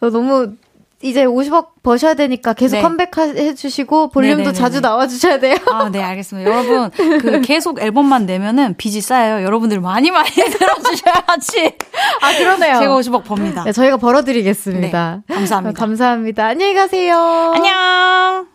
[SPEAKER 1] 어, 너무 이제 50억 버셔야 되니까 계속 네. 컴백해 주시고 볼륨도 네네네네. 자주 나와 주셔야 돼요.
[SPEAKER 3] 아, 네, 알겠습니다. 여러분, 그 계속 앨범만 내면은 빚이 쌓여요. 여러분들 많이 많이 들어 주셔야지.
[SPEAKER 1] 아, 그러네요.
[SPEAKER 3] 제가 50억 법니다.
[SPEAKER 1] 네, 저희가 벌어 드리겠습니다.
[SPEAKER 3] 네, 감사합니다.
[SPEAKER 1] 감사합니다. 안녕히 가세요.
[SPEAKER 3] 안녕.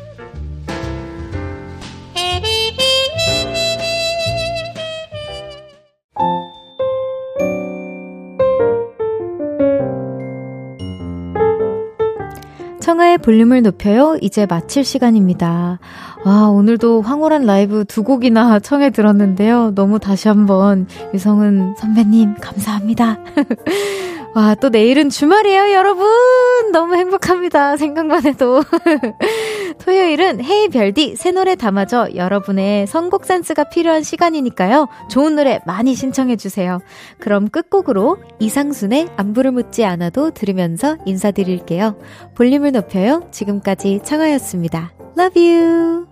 [SPEAKER 1] 청하의 볼륨을 높여요. 이제 마칠 시간입니다. 아, 오늘도 황홀한 라이브 두 곡이나 청해 들었는데요. 너무 다시 한번 유성은 선배님 감사합니다. 와, 또 내일은 주말이에요, 여러분! 너무 행복합니다. 생각만 해도. 토요일은 헤이 별디 새 노래 담아줘 여러분의 선곡 센스가 필요한 시간이니까요. 좋은 노래 많이 신청해주세요. 그럼 끝곡으로 이상순의 안부를 묻지 않아도 들으면서 인사드릴게요. 볼륨을 높여요. 지금까지 창화였습니다. Love you!